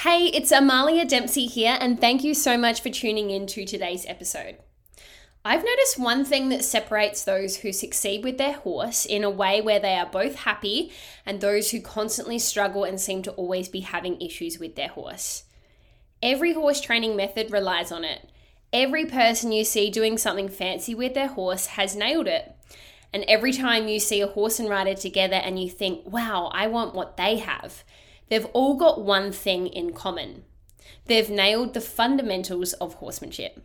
Hey, it's Amalia Dempsey here, and thank you so much for tuning in to today's episode. I've noticed one thing that separates those who succeed with their horse in a way where they are both happy and those who constantly struggle and seem to always be having issues with their horse. Every horse training method relies on it. Every person you see doing something fancy with their horse has nailed it. And every time you see a horse and rider together and you think, wow, I want what they have, they've all got one thing in common they've nailed the fundamentals of horsemanship.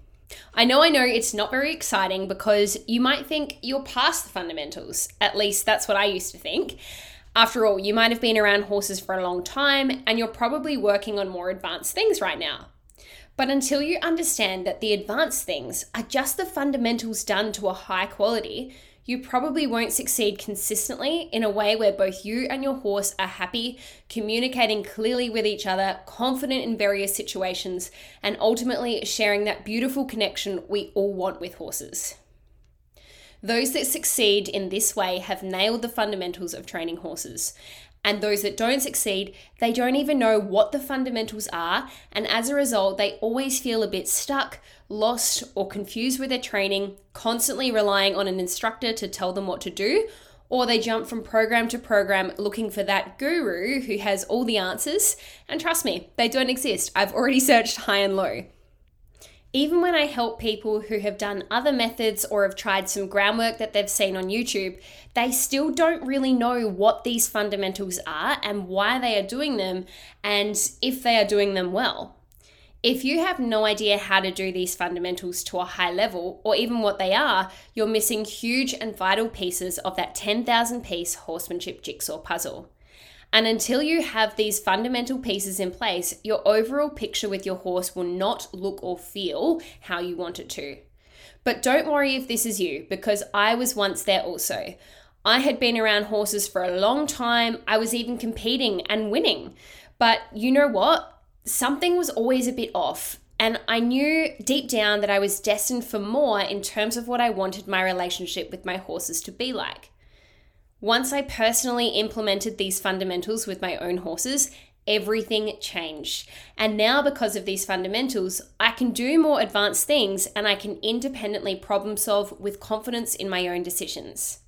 I know, I know it's not very exciting because you might think you're past the fundamentals. At least that's what I used to think. After all, you might have been around horses for a long time and you're probably working on more advanced things right now. But until you understand that the advanced things are just the fundamentals done to a high quality, you probably won't succeed consistently in a way where both you and your horse are happy, communicating clearly with each other, confident in various situations, and ultimately sharing that beautiful connection we all want with horses. Those that succeed in this way have nailed the fundamentals of training horses. And those that don't succeed, they don't even know what the fundamentals are. And as a result, they always feel a bit stuck, lost, or confused with their training, constantly relying on an instructor to tell them what to do. Or they jump from program to program looking for that guru who has all the answers. And trust me, they don't exist. I've already searched high and low. Even when I help people who have done other methods or have tried some groundwork that they've seen on YouTube, they still don't really know what these fundamentals are and why they are doing them and if they are doing them well. If you have no idea how to do these fundamentals to a high level, or even what they are, you're missing huge and vital pieces of that 10,000 piece horsemanship jigsaw puzzle. And until you have these fundamental pieces in place, your overall picture with your horse will not look or feel how you want it to. But don't worry if this is you, because I was once there also. I had been around horses for a long time, I was even competing and winning. But you know what? Something was always a bit off. And I knew deep down that I was destined for more in terms of what I wanted my relationship with my horses to be like. Once I personally implemented these fundamentals with my own horses, everything changed. And now, because of these fundamentals, I can do more advanced things and I can independently problem solve with confidence in my own decisions.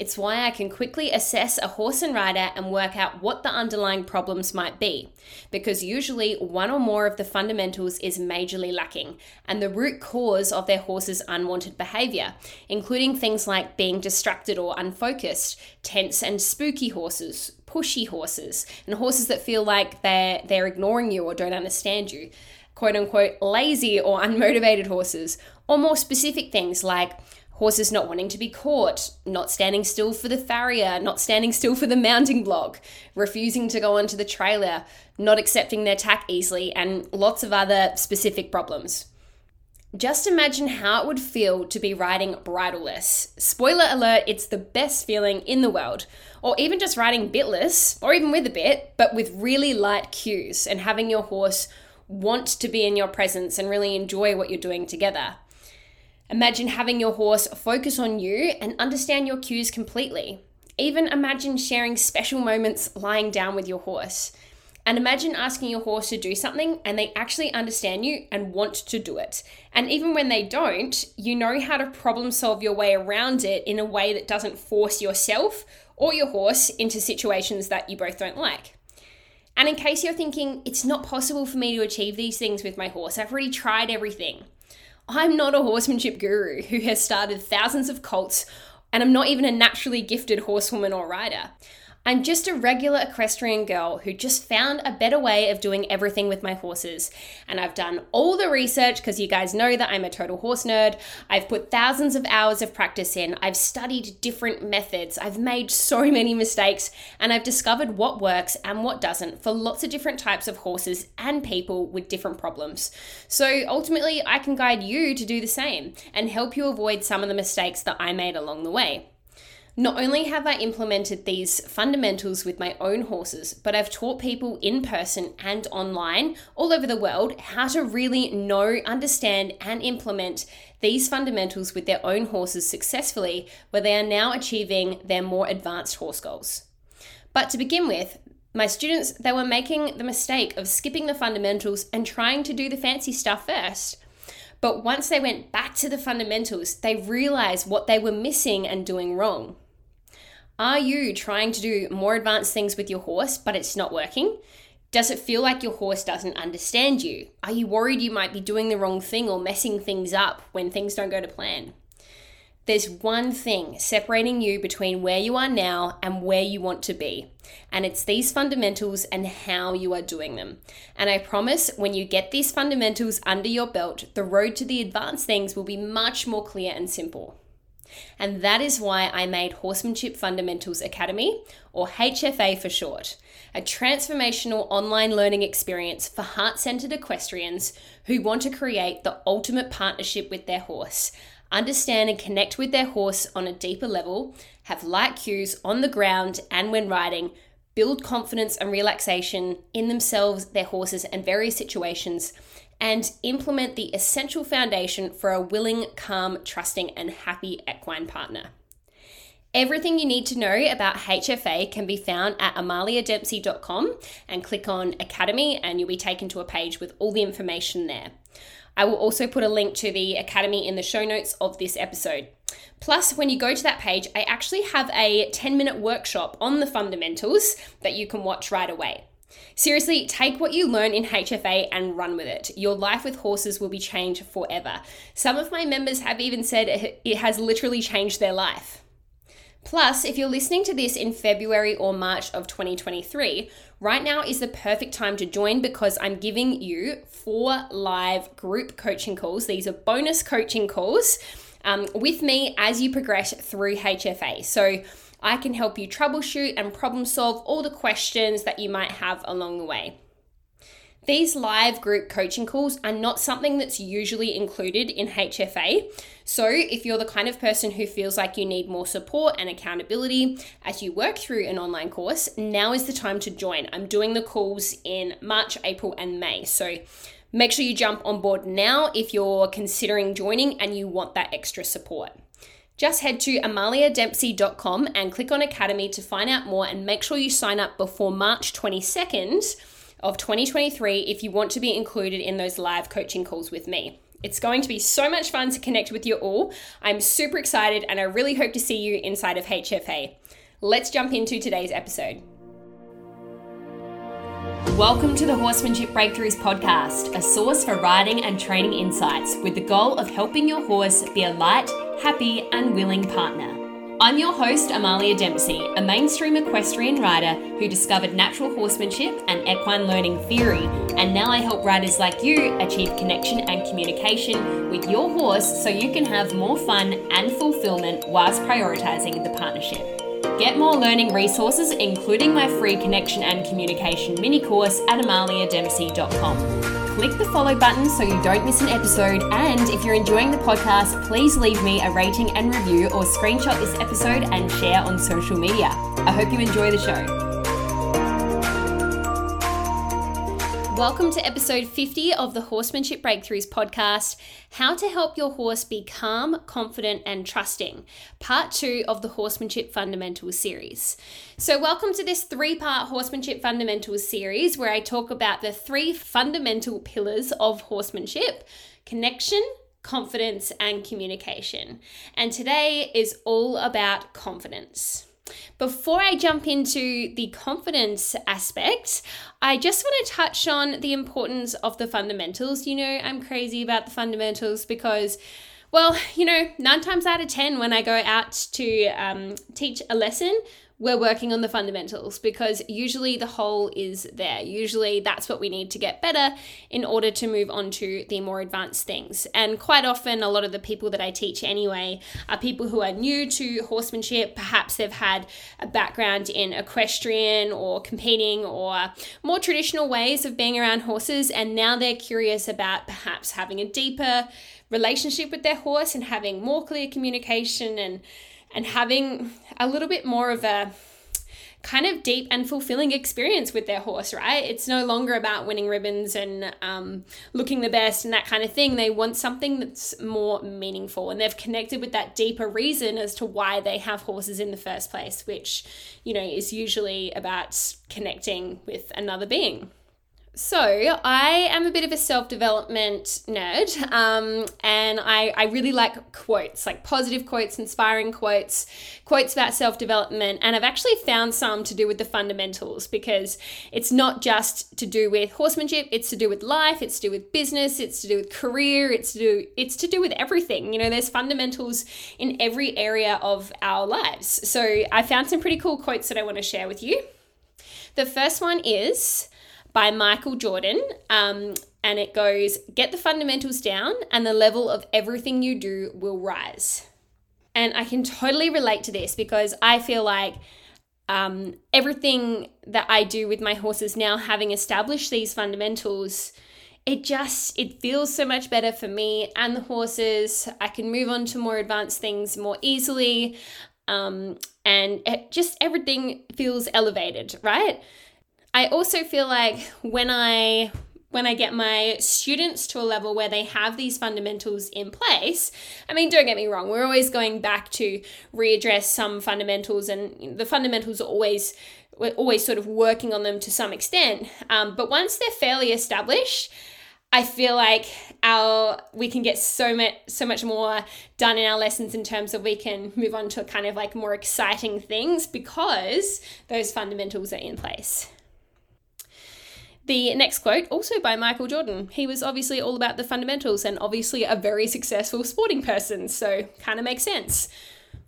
It's why I can quickly assess a horse and rider and work out what the underlying problems might be, because usually one or more of the fundamentals is majorly lacking, and the root cause of their horse's unwanted behavior, including things like being distracted or unfocused, tense and spooky horses, pushy horses, and horses that feel like they're, they're ignoring you or don't understand you, quote unquote lazy or unmotivated horses, or more specific things like horses not wanting to be caught, not standing still for the farrier, not standing still for the mounting block, refusing to go onto the trailer, not accepting their tack easily, and lots of other specific problems. Just imagine how it would feel to be riding bridleless. Spoiler alert, it's the best feeling in the world. Or even just riding bitless, or even with a bit, but with really light cues and having your horse want to be in your presence and really enjoy what you're doing together. Imagine having your horse focus on you and understand your cues completely. Even imagine sharing special moments lying down with your horse. And imagine asking your horse to do something and they actually understand you and want to do it. And even when they don't, you know how to problem solve your way around it in a way that doesn't force yourself or your horse into situations that you both don't like. And in case you're thinking, it's not possible for me to achieve these things with my horse, I've already tried everything. I'm not a horsemanship guru who has started thousands of colts, and I'm not even a naturally gifted horsewoman or rider. I'm just a regular equestrian girl who just found a better way of doing everything with my horses. And I've done all the research because you guys know that I'm a total horse nerd. I've put thousands of hours of practice in. I've studied different methods. I've made so many mistakes and I've discovered what works and what doesn't for lots of different types of horses and people with different problems. So ultimately, I can guide you to do the same and help you avoid some of the mistakes that I made along the way. Not only have I implemented these fundamentals with my own horses, but I've taught people in person and online all over the world how to really know, understand, and implement these fundamentals with their own horses successfully, where they are now achieving their more advanced horse goals. But to begin with, My students, they were making the mistake of skipping the fundamentals and trying to do the fancy stuff first. But once they went back to the fundamentals, they realized what they were missing and doing wrong. Are you trying to do more advanced things with your horse, but it's not working? Does it feel like your horse doesn't understand you? Are you worried you might be doing the wrong thing or messing things up when things don't go to plan? There's one thing separating you between where you are now and where you want to be, and it's these fundamentals and how you are doing them. And I promise when you get these fundamentals under your belt, the road to the advanced things will be much more clear and simple. And that is why I made Horsemanship Fundamentals Academy, or HFA for short, a transformational online learning experience for heart centered equestrians who want to create the ultimate partnership with their horse, understand and connect with their horse on a deeper level, have light cues on the ground and when riding, build confidence and relaxation in themselves, their horses, and various situations and implement the essential foundation for a willing, calm, trusting, and happy equine partner. Everything you need to know about HFA can be found at amaliadempsey.com and click on Academy, and you'll be taken to a page with all the information there. I will also put a link to the Academy in the show notes of this episode. Plus, when you go to that page, I actually have a 10 minute workshop on the fundamentals that you can watch right away. Seriously, take what you learn in HFA and run with it. Your life with horses will be changed forever. Some of my members have even said it has literally changed their life. Plus, if you're listening to this in February or March of 2023, right now is the perfect time to join because I'm giving you four live group coaching calls. These are bonus coaching calls um, with me as you progress through HFA. So, I can help you troubleshoot and problem solve all the questions that you might have along the way. These live group coaching calls are not something that's usually included in HFA. So, if you're the kind of person who feels like you need more support and accountability as you work through an online course, now is the time to join. I'm doing the calls in March, April, and May. So, make sure you jump on board now if you're considering joining and you want that extra support. Just head to amaliadempsey.com and click on Academy to find out more and make sure you sign up before March 22nd of 2023 if you want to be included in those live coaching calls with me. It's going to be so much fun to connect with you all. I'm super excited and I really hope to see you inside of HFA. Let's jump into today's episode. Welcome to the Horsemanship Breakthroughs podcast, a source for riding and training insights with the goal of helping your horse be a light, happy, and willing partner. I'm your host, Amalia Dempsey, a mainstream equestrian rider who discovered natural horsemanship and equine learning theory, and now I help riders like you achieve connection and communication with your horse so you can have more fun and fulfillment whilst prioritizing the partnership. Get more learning resources, including my free connection and communication mini course at amaliadempsey.com. Click the follow button so you don't miss an episode. And if you're enjoying the podcast, please leave me a rating and review or screenshot this episode and share on social media. I hope you enjoy the show. Welcome to episode 50 of the Horsemanship Breakthroughs podcast How to Help Your Horse Be Calm, Confident, and Trusting, part two of the Horsemanship Fundamentals series. So, welcome to this three part Horsemanship Fundamentals series where I talk about the three fundamental pillars of horsemanship connection, confidence, and communication. And today is all about confidence. Before I jump into the confidence aspect, I just want to touch on the importance of the fundamentals. You know, I'm crazy about the fundamentals because well, you know, nine times out of 10, when I go out to um, teach a lesson, we're working on the fundamentals because usually the hole is there. Usually that's what we need to get better in order to move on to the more advanced things. And quite often, a lot of the people that I teach anyway are people who are new to horsemanship. Perhaps they've had a background in equestrian or competing or more traditional ways of being around horses, and now they're curious about perhaps having a deeper relationship with their horse and having more clear communication and and having a little bit more of a kind of deep and fulfilling experience with their horse, right? It's no longer about winning ribbons and um, looking the best and that kind of thing. They want something that's more meaningful and they've connected with that deeper reason as to why they have horses in the first place, which, you know, is usually about connecting with another being. So, I am a bit of a self development nerd, um, and I, I really like quotes, like positive quotes, inspiring quotes, quotes about self development. And I've actually found some to do with the fundamentals because it's not just to do with horsemanship, it's to do with life, it's to do with business, it's to do with career, it's to do, it's to do with everything. You know, there's fundamentals in every area of our lives. So, I found some pretty cool quotes that I want to share with you. The first one is, by Michael Jordan. Um, and it goes Get the fundamentals down, and the level of everything you do will rise. And I can totally relate to this because I feel like um, everything that I do with my horses now, having established these fundamentals, it just it feels so much better for me and the horses. I can move on to more advanced things more easily, um, and it just everything feels elevated, right? I also feel like when I when I get my students to a level where they have these fundamentals in place, I mean, don't get me wrong, we're always going back to readdress some fundamentals, and the fundamentals are always we're always sort of working on them to some extent. Um, but once they're fairly established, I feel like our we can get so much so much more done in our lessons in terms of we can move on to kind of like more exciting things because those fundamentals are in place. The next quote, also by Michael Jordan. He was obviously all about the fundamentals and obviously a very successful sporting person, so kind of makes sense.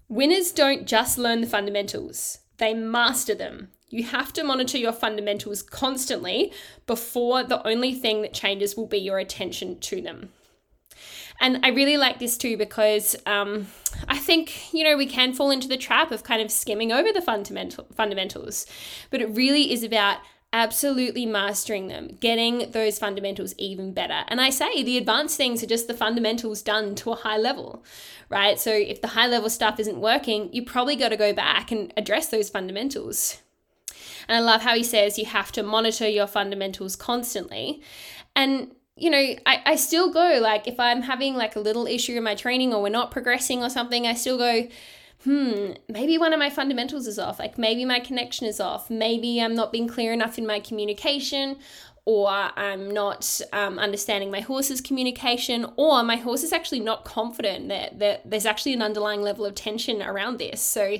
Winners don't just learn the fundamentals, they master them. You have to monitor your fundamentals constantly before the only thing that changes will be your attention to them. And I really like this too because um, I think, you know, we can fall into the trap of kind of skimming over the fundamental fundamentals, but it really is about absolutely mastering them, getting those fundamentals even better. And I say the advanced things are just the fundamentals done to a high level, right? So if the high level stuff isn't working, you probably got to go back and address those fundamentals. And I love how he says you have to monitor your fundamentals constantly. And you know, I, I still go like if I'm having like a little issue in my training or we're not progressing or something, I still go, hmm, maybe one of my fundamentals is off. Like maybe my connection is off. Maybe I'm not being clear enough in my communication, or I'm not um, understanding my horse's communication, or my horse is actually not confident that, that there's actually an underlying level of tension around this. So,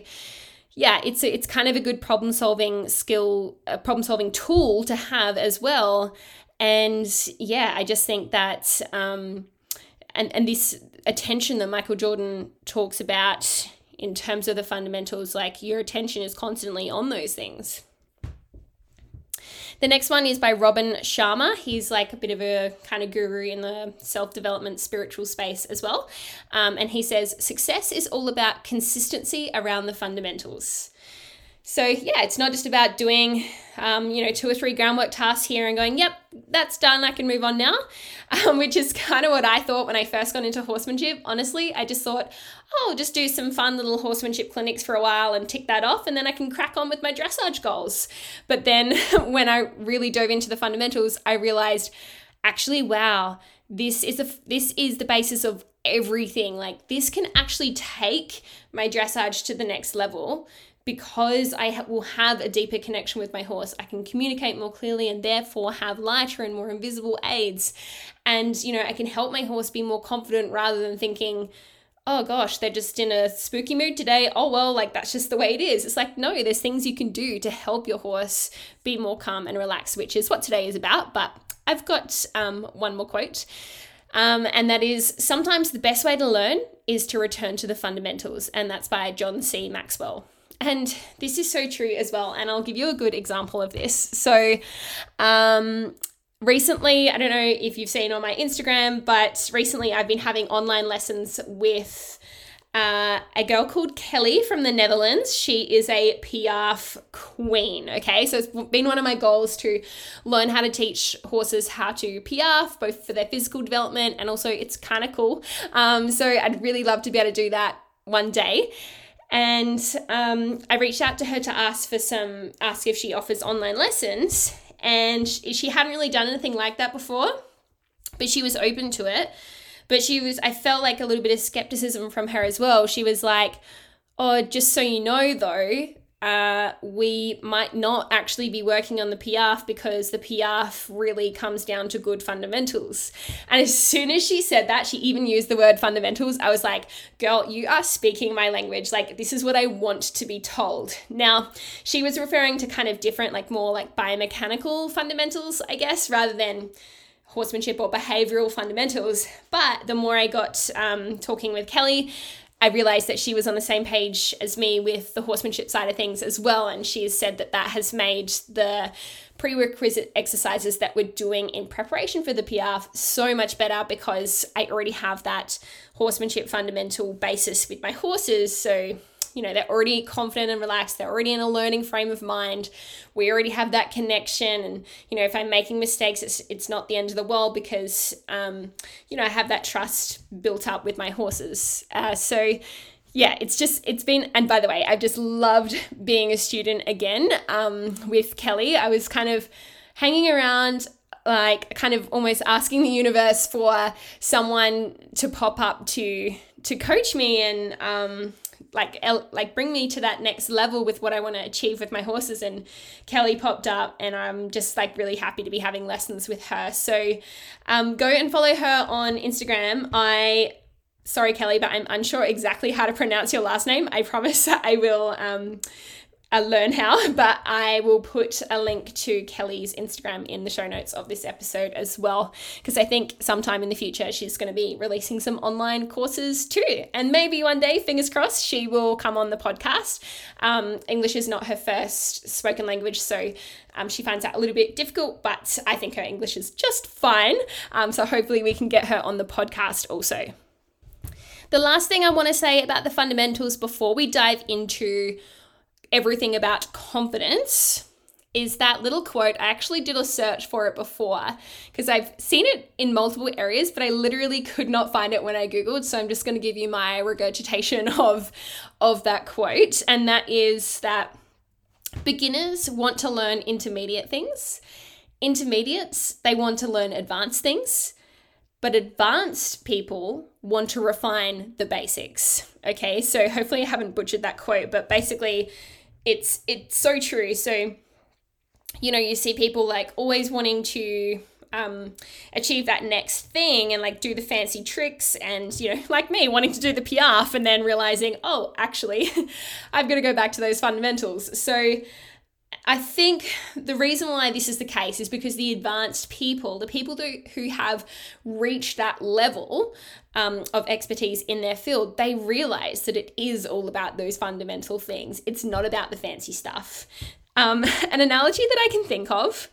yeah, it's a, it's kind of a good problem solving skill, a problem solving tool to have as well. And yeah, I just think that um, and and this attention that Michael Jordan talks about in terms of the fundamentals, like your attention is constantly on those things. The next one is by Robin Sharma. He's like a bit of a kind of guru in the self development spiritual space as well. Um, and he says success is all about consistency around the fundamentals. So yeah, it's not just about doing, um, you know, two or three groundwork tasks here and going, yep, that's done. I can move on now, um, which is kind of what I thought when I first got into horsemanship. Honestly, I just thought, oh, I'll just do some fun little horsemanship clinics for a while and tick that off, and then I can crack on with my dressage goals. But then when I really dove into the fundamentals, I realized, actually, wow, this is a this is the basis of everything. Like this can actually take my dressage to the next level because I ha- will have a deeper connection with my horse, I can communicate more clearly and therefore have lighter and more invisible aids. And, you know, I can help my horse be more confident rather than thinking, oh gosh, they're just in a spooky mood today. Oh, well, like that's just the way it is. It's like, no, there's things you can do to help your horse be more calm and relaxed, which is what today is about. But I've got um, one more quote. Um, and that is sometimes the best way to learn is to return to the fundamentals. And that's by John C. Maxwell. And this is so true as well. And I'll give you a good example of this. So, um, recently, I don't know if you've seen on my Instagram, but recently I've been having online lessons with uh, a girl called Kelly from the Netherlands. She is a Piaffe queen. Okay, so it's been one of my goals to learn how to teach horses how to Piaffe, both for their physical development and also it's kind of cool. Um, so I'd really love to be able to do that one day. And um, I reached out to her to ask for some, ask if she offers online lessons. And she hadn't really done anything like that before, but she was open to it. But she was, I felt like a little bit of skepticism from her as well. She was like, Oh, just so you know though, uh, we might not actually be working on the Piaffe because the Piaffe really comes down to good fundamentals. And as soon as she said that, she even used the word fundamentals. I was like, girl, you are speaking my language. Like, this is what I want to be told. Now, she was referring to kind of different, like more like biomechanical fundamentals, I guess, rather than horsemanship or behavioral fundamentals. But the more I got um, talking with Kelly, I realized that she was on the same page as me with the horsemanship side of things as well. And she has said that that has made the prerequisite exercises that we're doing in preparation for the Piaffe so much better because I already have that horsemanship fundamental basis with my horses. So you know, they're already confident and relaxed. They're already in a learning frame of mind. We already have that connection. And, you know, if I'm making mistakes, it's, it's not the end of the world because, um, you know, I have that trust built up with my horses. Uh, so, yeah, it's just, it's been, and by the way, I've just loved being a student again um, with Kelly. I was kind of hanging around like kind of almost asking the universe for someone to pop up to to coach me and um like el- like bring me to that next level with what I want to achieve with my horses. And Kelly popped up and I'm just like really happy to be having lessons with her. So um, go and follow her on Instagram. I sorry Kelly but I'm unsure exactly how to pronounce your last name. I promise I will um, uh, learn how, but I will put a link to Kelly's Instagram in the show notes of this episode as well, because I think sometime in the future she's going to be releasing some online courses too. And maybe one day, fingers crossed, she will come on the podcast. Um, English is not her first spoken language, so um, she finds that a little bit difficult, but I think her English is just fine. Um, so hopefully, we can get her on the podcast also. The last thing I want to say about the fundamentals before we dive into everything about confidence is that little quote. I actually did a search for it before because I've seen it in multiple areas, but I literally could not find it when I Googled. So I'm just going to give you my regurgitation of, of that quote. And that is that beginners want to learn intermediate things, intermediates, they want to learn advanced things. But advanced people want to refine the basics. Okay, so hopefully I haven't butchered that quote, but basically, it's it's so true. So, you know, you see people like always wanting to um, achieve that next thing and like do the fancy tricks and you know like me wanting to do the Piaffe and then realizing oh actually I've got to go back to those fundamentals so I think the reason why this is the case is because the advanced people, the people who have reached that level um, of expertise in their field, they realize that it is all about those fundamental things. It's not about the fancy stuff. Um, an analogy that I can think of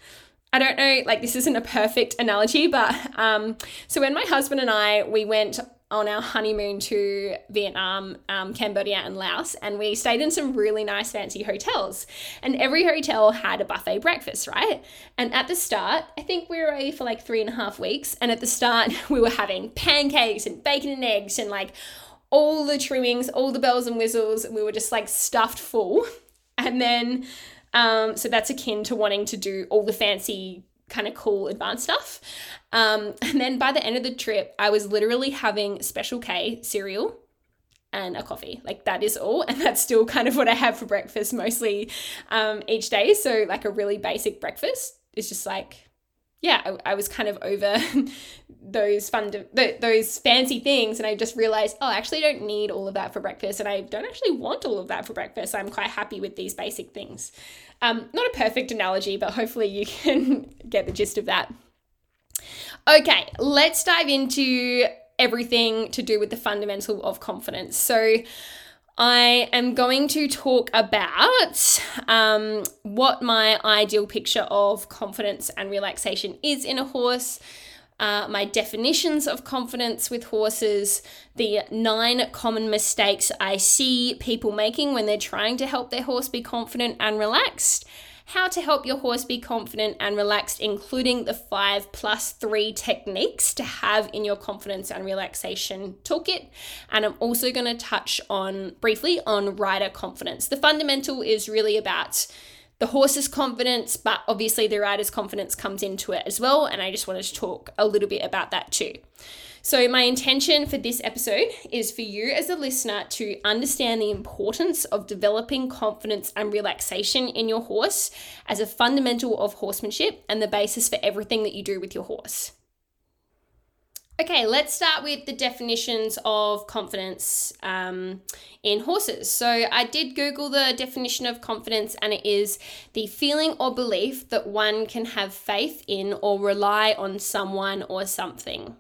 I don't know, like this isn't a perfect analogy, but um, so when my husband and I we went on our honeymoon to Vietnam, um, Cambodia, and Laos, and we stayed in some really nice, fancy hotels. And every hotel had a buffet breakfast, right? And at the start, I think we were away for like three and a half weeks, and at the start, we were having pancakes and bacon and eggs and like all the trimmings, all the bells and whistles. We were just like stuffed full. And then, um, so that's akin to wanting to do all the fancy kind of cool advanced stuff. Um, and then by the end of the trip, I was literally having Special K cereal and a coffee. Like that is all. And that's still kind of what I have for breakfast mostly um, each day. So, like a really basic breakfast is just like, yeah, I, I was kind of over those fun, the, those fancy things. And I just realized, oh, I actually don't need all of that for breakfast. And I don't actually want all of that for breakfast. I'm quite happy with these basic things. Um, not a perfect analogy, but hopefully you can get the gist of that. Okay, let's dive into everything to do with the fundamental of confidence. So, I am going to talk about um, what my ideal picture of confidence and relaxation is in a horse, uh, my definitions of confidence with horses, the nine common mistakes I see people making when they're trying to help their horse be confident and relaxed, how to help your horse be confident and relaxed, including the five plus three techniques to have in your confidence and relaxation toolkit. And I'm also going to touch on briefly on rider confidence. The fundamental is really about the horse's confidence, but obviously the rider's confidence comes into it as well. And I just wanted to talk a little bit about that too. So, my intention for this episode is for you as a listener to understand the importance of developing confidence and relaxation in your horse as a fundamental of horsemanship and the basis for everything that you do with your horse. Okay, let's start with the definitions of confidence um, in horses. So, I did Google the definition of confidence, and it is the feeling or belief that one can have faith in or rely on someone or something.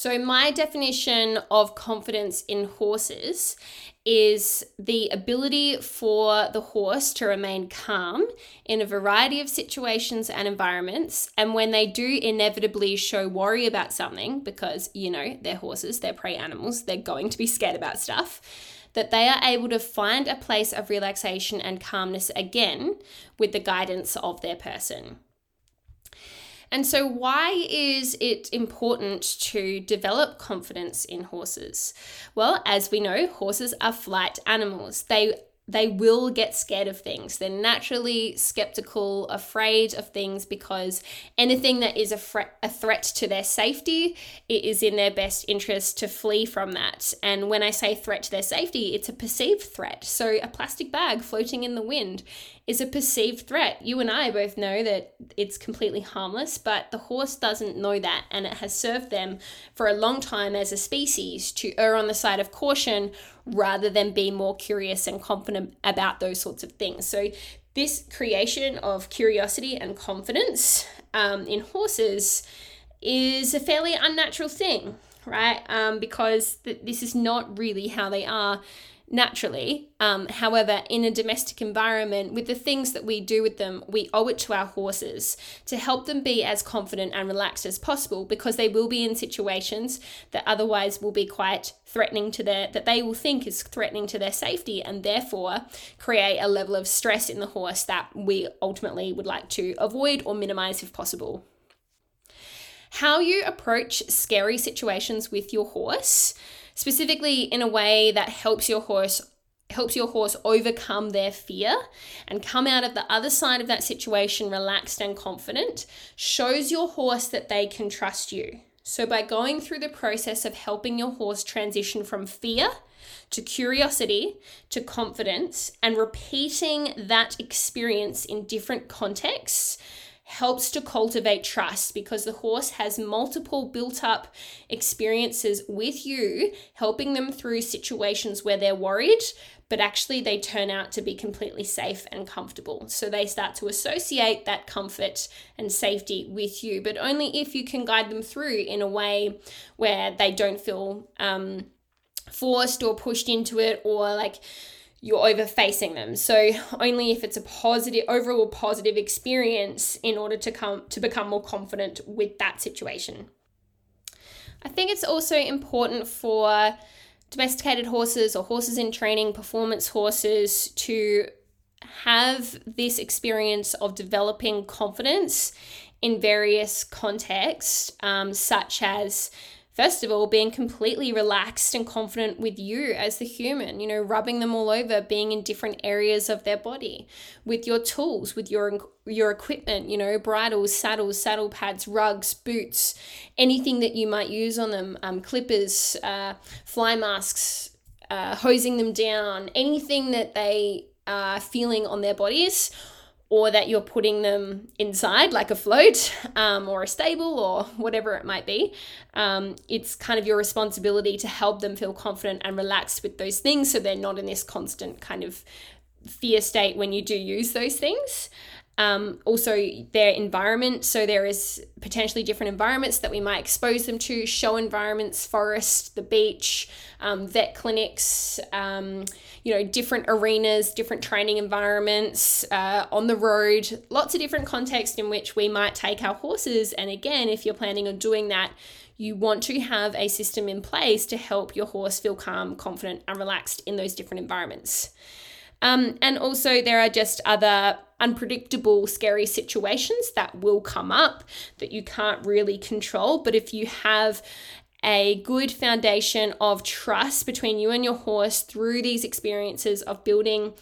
So, my definition of confidence in horses is the ability for the horse to remain calm in a variety of situations and environments. And when they do inevitably show worry about something, because, you know, they're horses, they're prey animals, they're going to be scared about stuff, that they are able to find a place of relaxation and calmness again with the guidance of their person. And so, why is it important to develop confidence in horses? Well, as we know, horses are flight animals. They they will get scared of things. They're naturally skeptical, afraid of things because anything that is a, fre- a threat to their safety, it is in their best interest to flee from that. And when I say threat to their safety, it's a perceived threat. So a plastic bag floating in the wind is a perceived threat. You and I both know that it's completely harmless, but the horse doesn't know that, and it has served them for a long time as a species to err on the side of caution rather than be more curious and confident about those sorts of things. So, this creation of curiosity and confidence um, in horses is a fairly unnatural thing, right? Um, because th- this is not really how they are naturally. Um, however, in a domestic environment, with the things that we do with them, we owe it to our horses to help them be as confident and relaxed as possible because they will be in situations that otherwise will be quite threatening to their, that they will think is threatening to their safety and therefore create a level of stress in the horse that we ultimately would like to avoid or minimize if possible. How you approach scary situations with your horse specifically in a way that helps your horse helps your horse overcome their fear and come out of the other side of that situation relaxed and confident shows your horse that they can trust you. So, by going through the process of helping your horse transition from fear to curiosity to confidence and repeating that experience in different contexts, helps to cultivate trust because the horse has multiple built up experiences with you, helping them through situations where they're worried, but actually they turn out to be completely safe and comfortable. So they start to associate that comfort and safety with you, but only if you can guide them through in a way where they don't feel um, forced or pushed into it or like you're over facing them. So only if it's a positive overall positive experience in order to come to become more confident with that situation. I think it's also important for domesticated horses or horses in training, performance horses to have this experience of developing confidence in various contexts, um, such as First of all, being completely relaxed and confident with you as the human, you know, rubbing them all over, being in different areas of their body, with your tools, with your your equipment, you know, bridles, saddles, saddle pads, rugs, boots, anything that you might use on them, um, clippers, uh, fly masks, uh, hosing them down, anything that they are feeling on their bodies or that you're putting them inside like a float um, or a stable or whatever it might be. Um, it's kind of your responsibility to help them feel confident and relaxed with those things so they're not in this constant kind of fear state when you do use those things. Um, also, their environment. So, there is potentially different environments that we might expose them to show environments, forest, the beach, um, vet clinics, um, you know, different arenas, different training environments, uh, on the road, lots of different contexts in which we might take our horses. And again, if you're planning on doing that, you want to have a system in place to help your horse feel calm, confident, and relaxed in those different environments. Um, and also, there are just other unpredictable, scary situations that will come up that you can't really control. But if you have a good foundation of trust between you and your horse through these experiences of building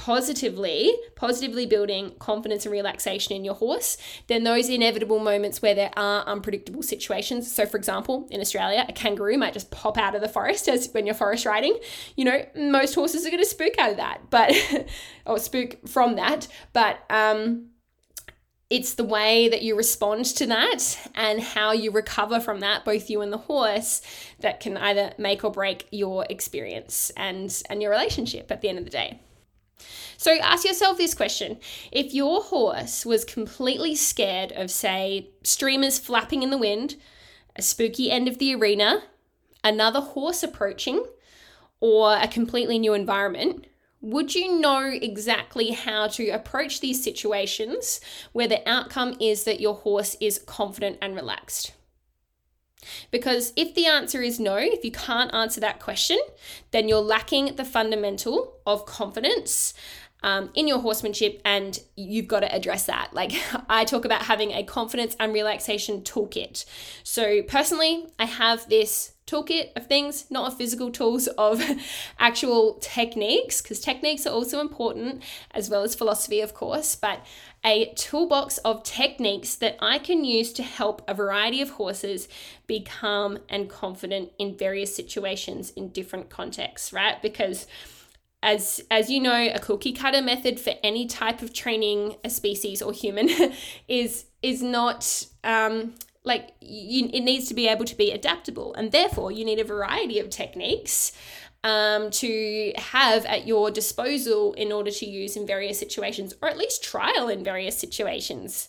positively, positively building confidence and relaxation in your horse, then those inevitable moments where there are unpredictable situations. So, for example, in Australia, a kangaroo might just pop out of the forest as when you're forest riding. You know, most horses are going to spook out of that, but or spook from that. But um, it's the way that you respond to that and how you recover from that both you and the horse that can either make or break your experience and and your relationship at the end of the day so ask yourself this question if your horse was completely scared of, say, streamers flapping in the wind, a spooky end of the arena, another horse approaching, or a completely new environment, would you know exactly how to approach these situations where the outcome is that your horse is confident and relaxed? Because if the answer is no, if you can't answer that question, then you're lacking the fundamental of confidence um, in your horsemanship, and you've got to address that. Like, I talk about having a confidence and relaxation toolkit. So, personally, I have this toolkit of things, not of physical tools, of actual techniques, because techniques are also important, as well as philosophy, of course, but a toolbox of techniques that I can use to help a variety of horses be calm and confident in various situations in different contexts, right? Because as as you know, a cookie cutter method for any type of training a species or human is is not um, like you, it needs to be able to be adaptable, and therefore you need a variety of techniques um, to have at your disposal in order to use in various situations, or at least trial in various situations.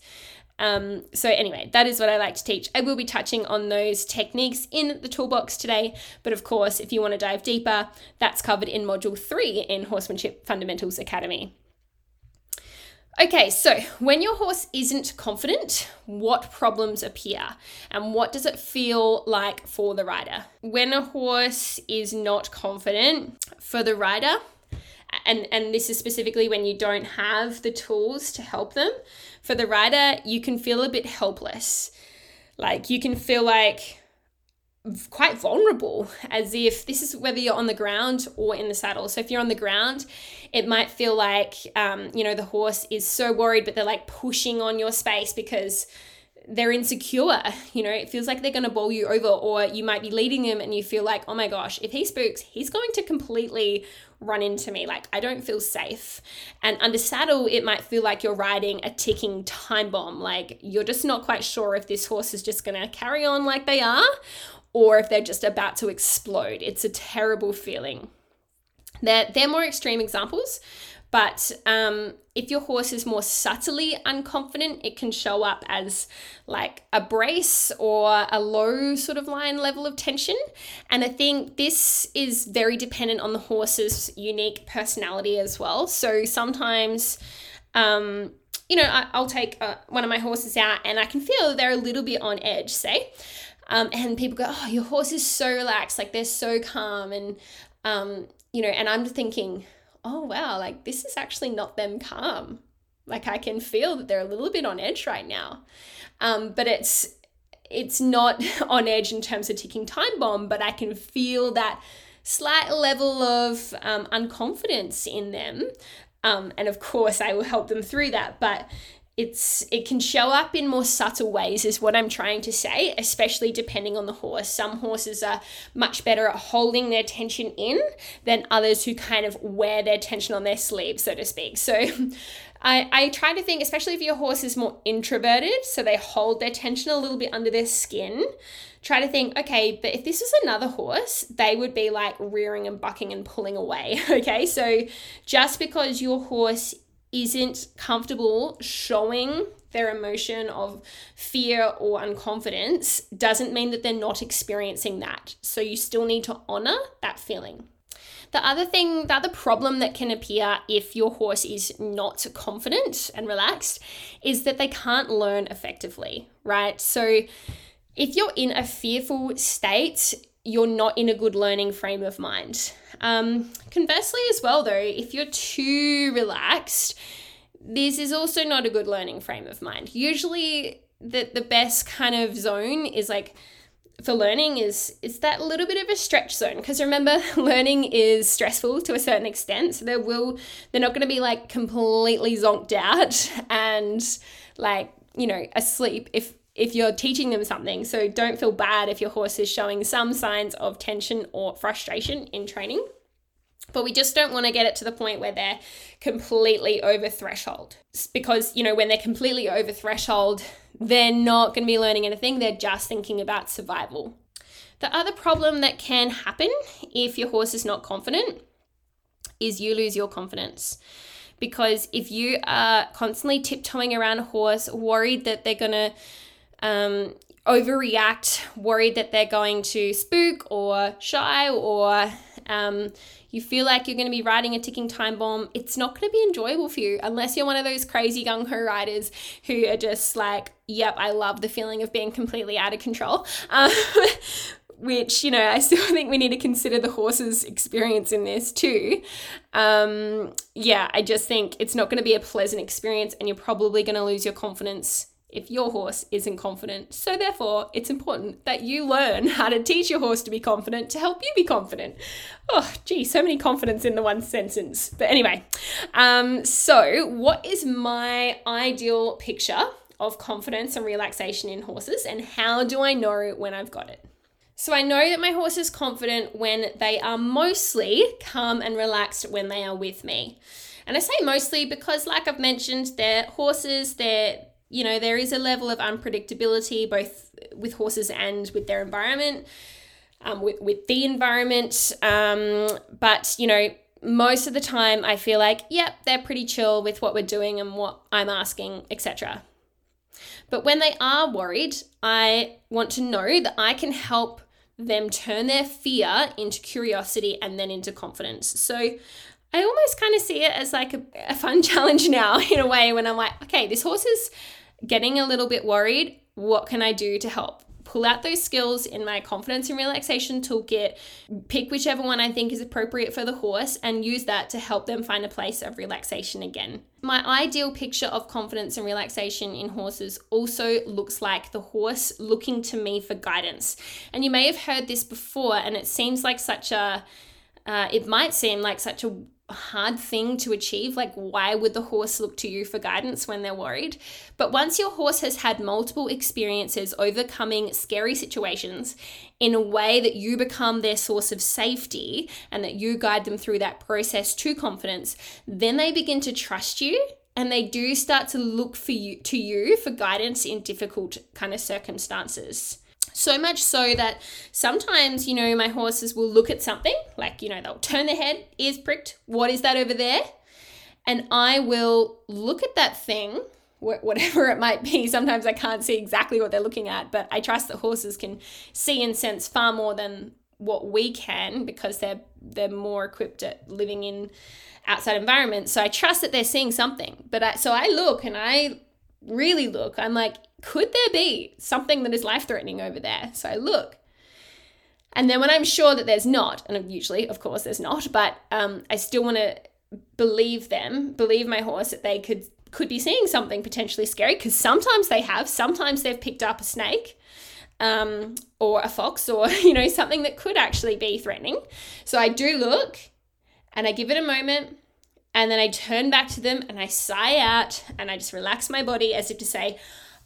Um, so, anyway, that is what I like to teach. I will be touching on those techniques in the toolbox today, but of course, if you want to dive deeper, that's covered in Module 3 in Horsemanship Fundamentals Academy. Okay, so when your horse isn't confident, what problems appear and what does it feel like for the rider? When a horse is not confident for the rider, and, and this is specifically when you don't have the tools to help them, for the rider, you can feel a bit helpless. Like you can feel like quite vulnerable, as if this is whether you're on the ground or in the saddle. So if you're on the ground, it might feel like, um, you know, the horse is so worried, but they're like pushing on your space because they're insecure. You know, it feels like they're going to bowl you over, or you might be leading them and you feel like, oh my gosh, if he spooks, he's going to completely run into me. Like, I don't feel safe. And under saddle, it might feel like you're riding a ticking time bomb. Like, you're just not quite sure if this horse is just going to carry on like they are or if they're just about to explode. It's a terrible feeling. They're, they're more extreme examples, but um, if your horse is more subtly unconfident, it can show up as like a brace or a low sort of line level of tension. And I think this is very dependent on the horse's unique personality as well. So sometimes, um, you know, I, will take uh, one of my horses out and I can feel they're a little bit on edge, say. Um, and people go, oh, your horse is so relaxed, like they're so calm. And, um, you know, and I'm thinking, oh wow, like this is actually not them calm. Like I can feel that they're a little bit on edge right now. Um, but it's it's not on edge in terms of ticking time bomb, but I can feel that slight level of um, unconfidence in them. Um, and of course, I will help them through that. But it's it can show up in more subtle ways is what i'm trying to say especially depending on the horse. Some horses are much better at holding their tension in than others who kind of wear their tension on their sleeve so to speak. So I, I try to think especially if your horse is more introverted so they hold their tension a little bit under their skin try to think okay but if this was another horse they would be like rearing and bucking and pulling away okay? So just because your horse isn't comfortable showing their emotion of fear or unconfidence doesn't mean that they're not experiencing that. So you still need to honor that feeling. The other thing, the other problem that can appear if your horse is not confident and relaxed is that they can't learn effectively, right? So if you're in a fearful state, you're not in a good learning frame of mind. Um, conversely, as well, though, if you're too relaxed, this is also not a good learning frame of mind. Usually, the, the best kind of zone is like for learning is is that little bit of a stretch zone because remember learning is stressful to a certain extent so there will they're not going to be like completely zonked out and like you know asleep if if you're teaching them something. So don't feel bad if your horse is showing some signs of tension or frustration in training. But we just don't want to get it to the point where they're completely over threshold. Because you know when they're completely over threshold they're not going to be learning anything. They're just thinking about survival. The other problem that can happen if your horse is not confident is you lose your confidence. Because if you are constantly tiptoeing around a horse worried that they're going to um, overreact worried that they're going to spook or shy or um, you feel like you're going to be riding a ticking time bomb, it's not going to be enjoyable for you unless you're one of those crazy gung ho riders who are just like, yep, I love the feeling of being completely out of control. Um, which, you know, I still think we need to consider the horse's experience in this too. Um, yeah, I just think it's not going to be a pleasant experience and you're probably going to lose your confidence if your horse isn't confident. So, therefore, it's important that you learn how to teach your horse to be confident to help you be confident. Oh, gee, so many confidence in the one sentence. But anyway, um, so what is my ideal picture of confidence and relaxation in horses, and how do I know when I've got it? So I know that my horse is confident when they are mostly calm and relaxed when they are with me. And I say mostly because, like I've mentioned, they're horses, they're you know, there is a level of unpredictability both with horses and with their environment, um, with, with the environment. Um, but, you know, most of the time I feel like, yep, they're pretty chill with what we're doing and what I'm asking, etc. But when they are worried, I want to know that I can help them turn their fear into curiosity and then into confidence. So I almost kind of see it as like a, a fun challenge now in a way when I'm like, okay, this horse is getting a little bit worried, what can I do to help? Pull out those skills in my confidence and relaxation toolkit, pick whichever one I think is appropriate for the horse, and use that to help them find a place of relaxation again. My ideal picture of confidence and relaxation in horses also looks like the horse looking to me for guidance. And you may have heard this before, and it seems like such a, uh, it might seem like such a hard thing to achieve. Like, why would the horse look to you for guidance when they're worried? But once your horse has had multiple experiences overcoming scary situations in a way that you become their source of safety and that you guide them through that process to confidence, then they begin to trust you and they do start to look for you to you for guidance in difficult kind of circumstances. So much so that sometimes, you know, my horses will look at something, like, you know, they'll turn their head, ears pricked. What is that over there? And I will look at that thing, whatever it might be. Sometimes I can't see exactly what they're looking at, but I trust that horses can see and sense far more than what we can because they're they're more equipped at living in outside environments. So I trust that they're seeing something. But I, so I look and I really look. I'm like, could there be something that is life threatening over there? So I look. And then when I'm sure that there's not, and usually, of course, there's not, but um, I still want to believe them, believe my horse that they could could be seeing something potentially scary because sometimes they have, sometimes they've picked up a snake. Um, or a fox, or you know, something that could actually be threatening. So I do look and I give it a moment, and then I turn back to them and I sigh out and I just relax my body as if to say,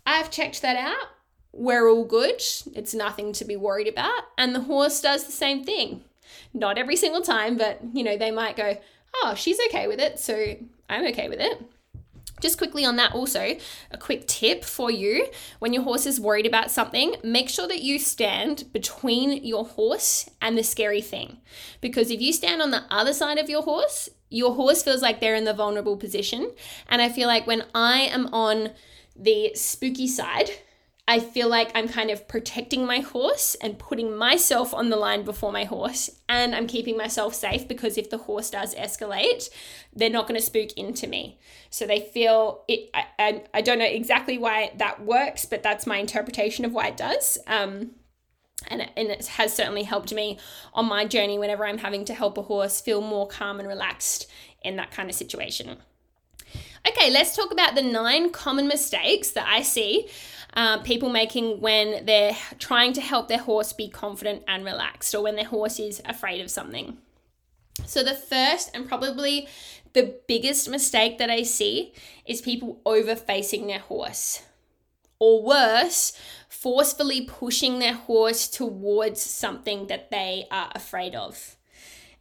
I've checked that out. We're all good. It's nothing to be worried about. And the horse does the same thing. Not every single time, but you know, they might go, oh, she's okay with it. So I'm okay with it. Just quickly on that, also, a quick tip for you when your horse is worried about something, make sure that you stand between your horse and the scary thing. Because if you stand on the other side of your horse, your horse feels like they're in the vulnerable position. And I feel like when I am on the spooky side, I feel like I'm kind of protecting my horse and putting myself on the line before my horse, and I'm keeping myself safe because if the horse does escalate, they're not going to spook into me. So they feel it. I, I, I, don't know exactly why that works, but that's my interpretation of why it does. Um, And, and it has certainly helped me on my journey whenever I'm having to help a horse feel more calm and relaxed in that kind of situation. Okay, let's talk about the nine common mistakes that I see uh, people making when they're trying to help their horse be confident and relaxed or when their horse is afraid of something. So, the first and probably the biggest mistake that I see is people over facing their horse. Or worse, forcefully pushing their horse towards something that they are afraid of.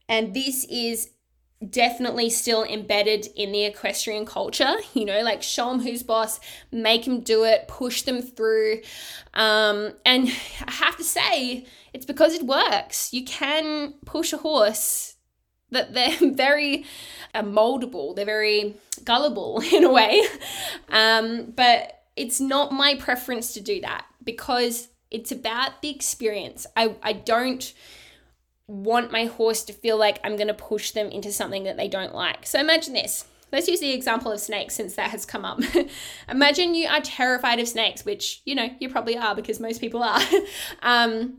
And this is definitely still embedded in the equestrian culture. You know, like show them who's boss, make them do it, push them through. Um, and I have to say, it's because it works. You can push a horse that they're very uh, moldable, they're very gullible in a way. Um, but it's not my preference to do that because it's about the experience. I, I don't want my horse to feel like I'm going to push them into something that they don't like. So imagine this. Let's use the example of snakes since that has come up. imagine you are terrified of snakes, which, you know, you probably are because most people are. um,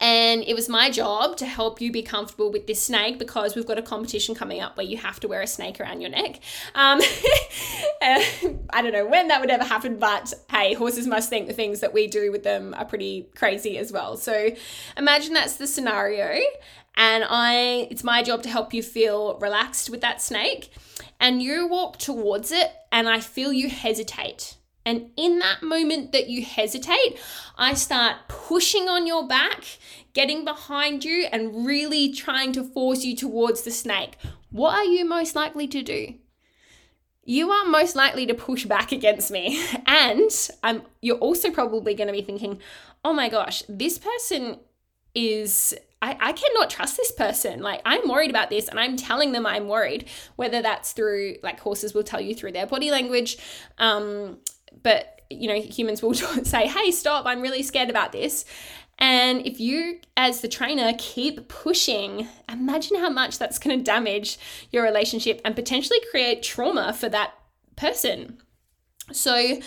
and it was my job to help you be comfortable with this snake because we've got a competition coming up where you have to wear a snake around your neck. Um, I don't know when that would ever happen, but hey, horses must think the things that we do with them are pretty crazy as well. So imagine that's the scenario, and I it's my job to help you feel relaxed with that snake. And you walk towards it, and I feel you hesitate. And in that moment that you hesitate, I start pushing on your back, getting behind you, and really trying to force you towards the snake. What are you most likely to do? You are most likely to push back against me. And you're also probably going to be thinking, oh my gosh, this person is I, I cannot trust this person. Like, I'm worried about this and I'm telling them I'm worried, whether that's through, like, horses will tell you through their body language, um, but you know humans will say hey stop i'm really scared about this. And if you as the trainer keep pushing imagine how much that's going to damage your relationship and potentially create trauma for that person. So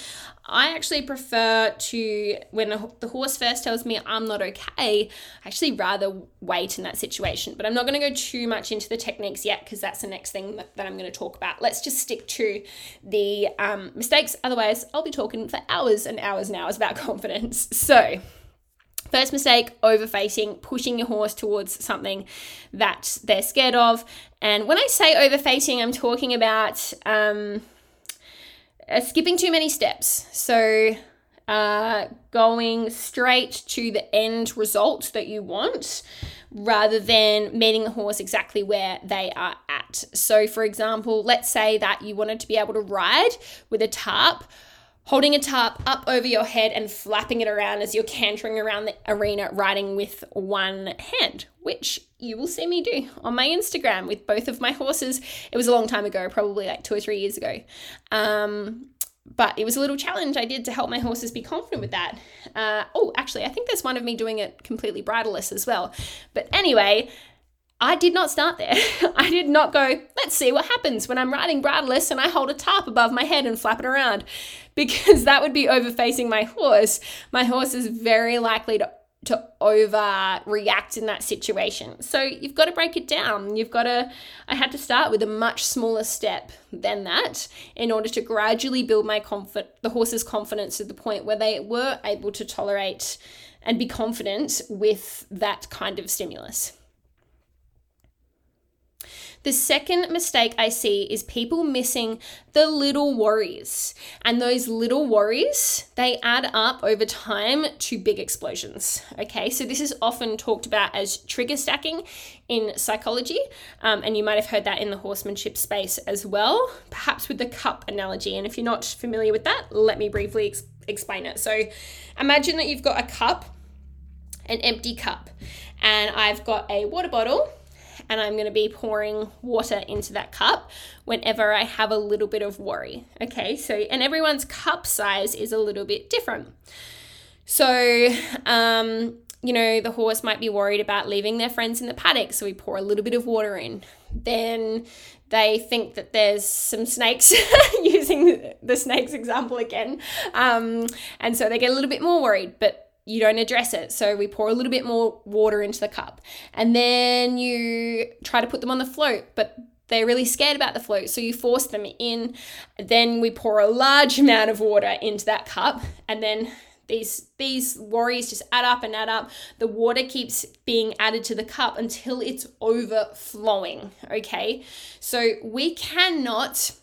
I actually prefer to, when the horse first tells me I'm not okay, I actually rather wait in that situation. But I'm not going to go too much into the techniques yet because that's the next thing that, that, I'm going to talk about. Let's just stick to the um, mistakes. Otherwise, I'll be talking for hours and hours and hours about confidence. So, First mistake, over facing, pushing your horse towards something that they're scared of. And when I say over facing, I'm talking about um, uh, skipping too many steps. So, uh, going straight to the end result that you want rather than meeting the horse exactly where they are at. So, for example, let's say that you wanted to be able to ride with a tarp holding a tarp up over your head and flapping it around as you're cantering around the arena riding with one hand, which you will see me do on my Instagram with both of my horses. It was a long time ago, probably like two or three years ago. Um, but it was a little challenge I did to help my horses be confident with that. Uh, oh, actually, I think there's one of me doing it completely bridleless as well. But anyway, I did not start there. I did not go, let's see what happens when I'm riding bridleless and I hold a tarp above my head and flap it around because that would be over facing my horse. My horse is very likely to to overreact in that situation. So you've got to break it down. You've got to I had to start with a much smaller step than that in order to gradually build my comfort the horse's confidence to the point where they were able to tolerate and be confident with that kind of stimulus. The second mistake I see is people missing the little worries. And those little worries, they add up over time to big explosions. Okay, so this is often talked about as trigger stacking in psychology. Um, and you might have heard that in the horsemanship space as well, perhaps with the cup analogy. And if you're not familiar with that, let me briefly ex- explain it. So imagine that you've got a cup, an empty cup, and I've got a water bottle and I'm going to be pouring water into that cup whenever I have a little bit of worry. Okay, so and everyone's cup size is a little bit different. So, um, you know, the horse might be worried about leaving their friends in the paddock, so we pour a little bit of water in. Then they think that there's some snakes, using the snakes example again, um, and so they get a little bit more worried. But you don't address it. So we pour a little bit more water into the cup. And then you try to put them on the float, but they're really scared about the float. So you force them in. Then we pour a large amount of water into that cup. And then these these worries just add up and add up. The water keeps being added to the cup until it's overflowing. Okay. So we cannot,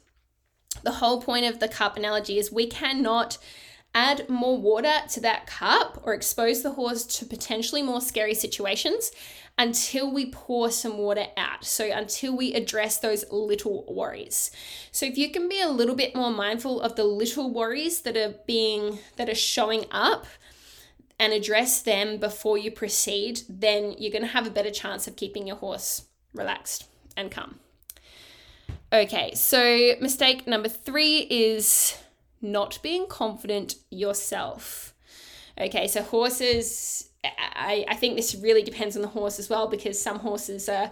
the whole point of the cup analogy is we cannot add more water to that cup or expose the horse to potentially more scary situations until we pour some water out. So, until we address those little worries. So, if you can be a little bit more mindful of the little worries that are being, that are showing up, and address them before you proceed, then you're going to have a better chance of keeping your horse relaxed and calm. Okay, so mistake number three is not being confident yourself. Okay, so horses, I, I think this really depends on the horse as well because some horses are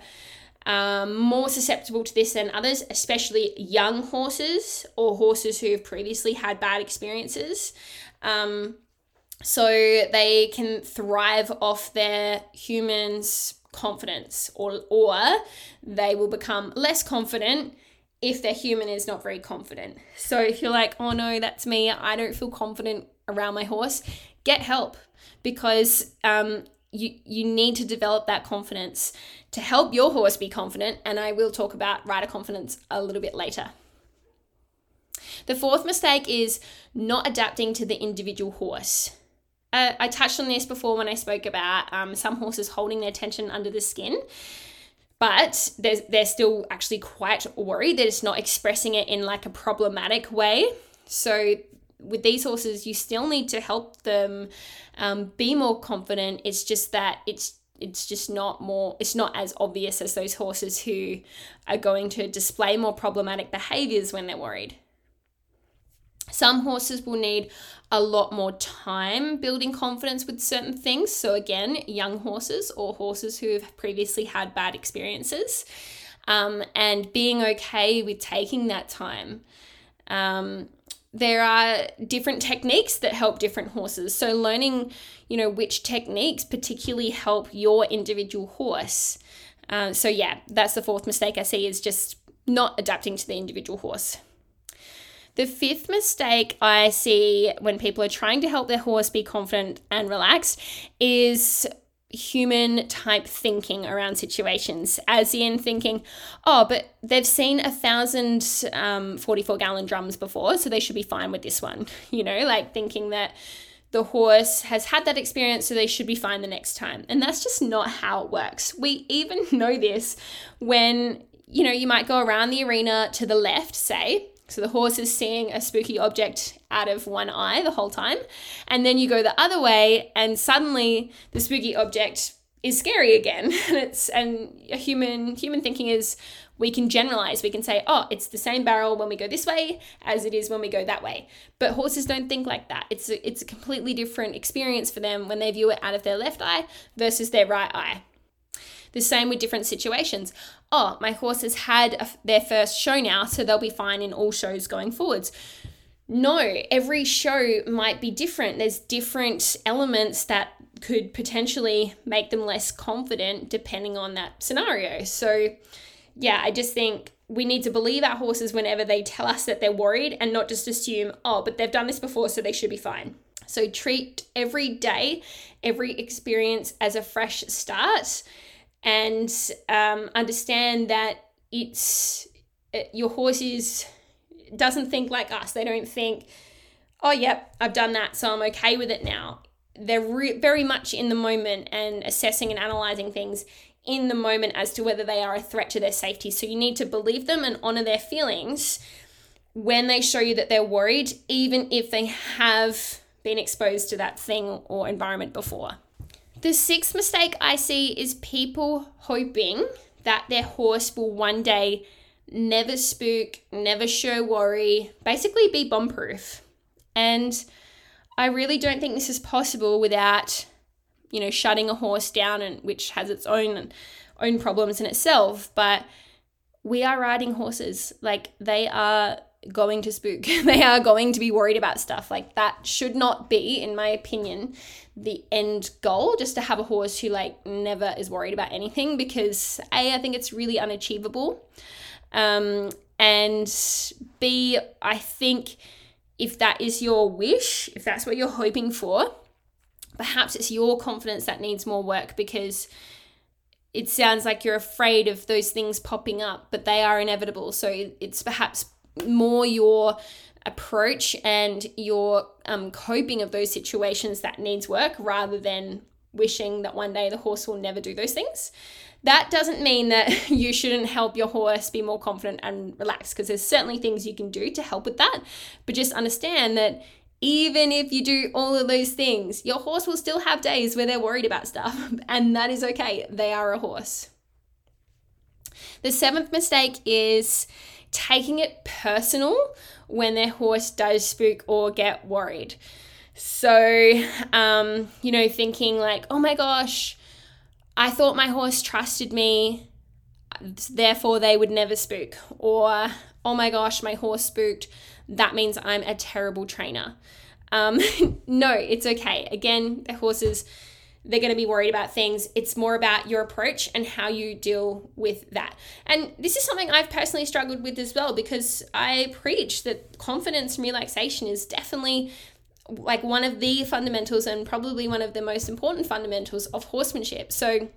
um, more susceptible to this than others, especially young horses or horses who have previously had bad experiences. Um, so they can thrive off their humans' confidence, or, or they will become less confident if their human is not very confident. So if you're like, oh no, that's me, I don't feel confident around my horse, get help because um, you you need to develop that confidence to help your horse be confident. And I will talk about rider confidence a little bit later. The fourth mistake is not adapting to the individual horse. Uh, I touched on this before when I spoke about um, some horses holding their tension under the skin but they're, they're still actually quite worried. They're just not expressing it in like a problematic way. So with these horses, you still need to help them um, be more confident. It's just that it's it's just not more it's not as obvious as those horses who are going to display more problematic behaviors when they're worried. Some horses will need a lot more time building confidence with certain things. So, again, young horses or horses who have previously had bad experiences, um, and being okay with taking that time. Um, there are different techniques that help different horses. So, learning, you know, which techniques particularly help your individual horse. Uh, so, yeah, that's the fourth mistake I see is just not adapting to the individual horse. The fifth mistake I see when people are trying to help their horse be confident and relaxed is human type thinking around situations, as in thinking, oh, but they've seen a thousand um, 44 gallon drums before, so they should be fine with this one. You know, like thinking that the horse has had that experience, so they should be fine the next time. And that's just not how it works. We even know this when, you know, you might go around the arena to the left, say, so the horse is seeing a spooky object out of one eye the whole time. And then you go the other way and suddenly the spooky object is scary again. And it's and a human human thinking is we can generalize. We can say, "Oh, it's the same barrel when we go this way as it is when we go that way." But horses don't think like that. It's a, it's a completely different experience for them when they view it out of their left eye versus their right eye. The same with different situations. Oh, my horse has had a, their first show now, so they'll be fine in all shows going forwards. No, every show might be different. There's different elements that could potentially make them less confident depending on that scenario. So, yeah, I just think we need to believe our horses whenever they tell us that they're worried and not just assume, oh, but they've done this before, so they should be fine. So, treat every day, every experience as a fresh start and um, understand that it's it, your horse is doesn't think like us. They don't think, oh, yep, I've done that, so I'm okay with it now. They're re- very much in the moment and assessing and analyzing things in the moment as to whether they are a threat to their safety. So you need to believe them and honor their feelings when they show you that they're worried, even if they have been exposed to that thing or environment before. The sixth mistake I see is people hoping that their horse will one day never spook, never show worry, basically be bomb proof. And I really don't think this is possible without, you know, shutting a horse down and which has its own own problems in itself, but we are riding horses. Like they are going to spook. they are going to be worried about stuff. Like that should not be, in my opinion, the end goal, just to have a horse who like never is worried about anything because A, I think it's really unachievable. Um, and B, I think if that is your wish, if that's what you're hoping for, perhaps it's your confidence that needs more work because it sounds like you're afraid of those things popping up, but they are inevitable. So it's perhaps more your approach and your um, coping of those situations that needs work rather than wishing that one day the horse will never do those things. That doesn't mean that you shouldn't help your horse be more confident and relaxed because there's certainly things you can do to help with that. But just understand that even if you do all of those things, your horse will still have days where they're worried about stuff, and that is okay. They are a horse. The seventh mistake is taking it personal when their horse does spook or get worried. So, um, you know, thinking like, oh my gosh, I thought my horse trusted me, therefore they would never spook. Or, oh my gosh, my horse spooked, that means I'm a terrible trainer. Um, no, it's okay. Again, the horses they're going to be worried about things. It's more about your approach and how you deal with that. And this is something I've personally struggled with as well because I preach that confidence and relaxation is definitely like one of the fundamentals and probably one of the most important fundamentals of horsemanship. So,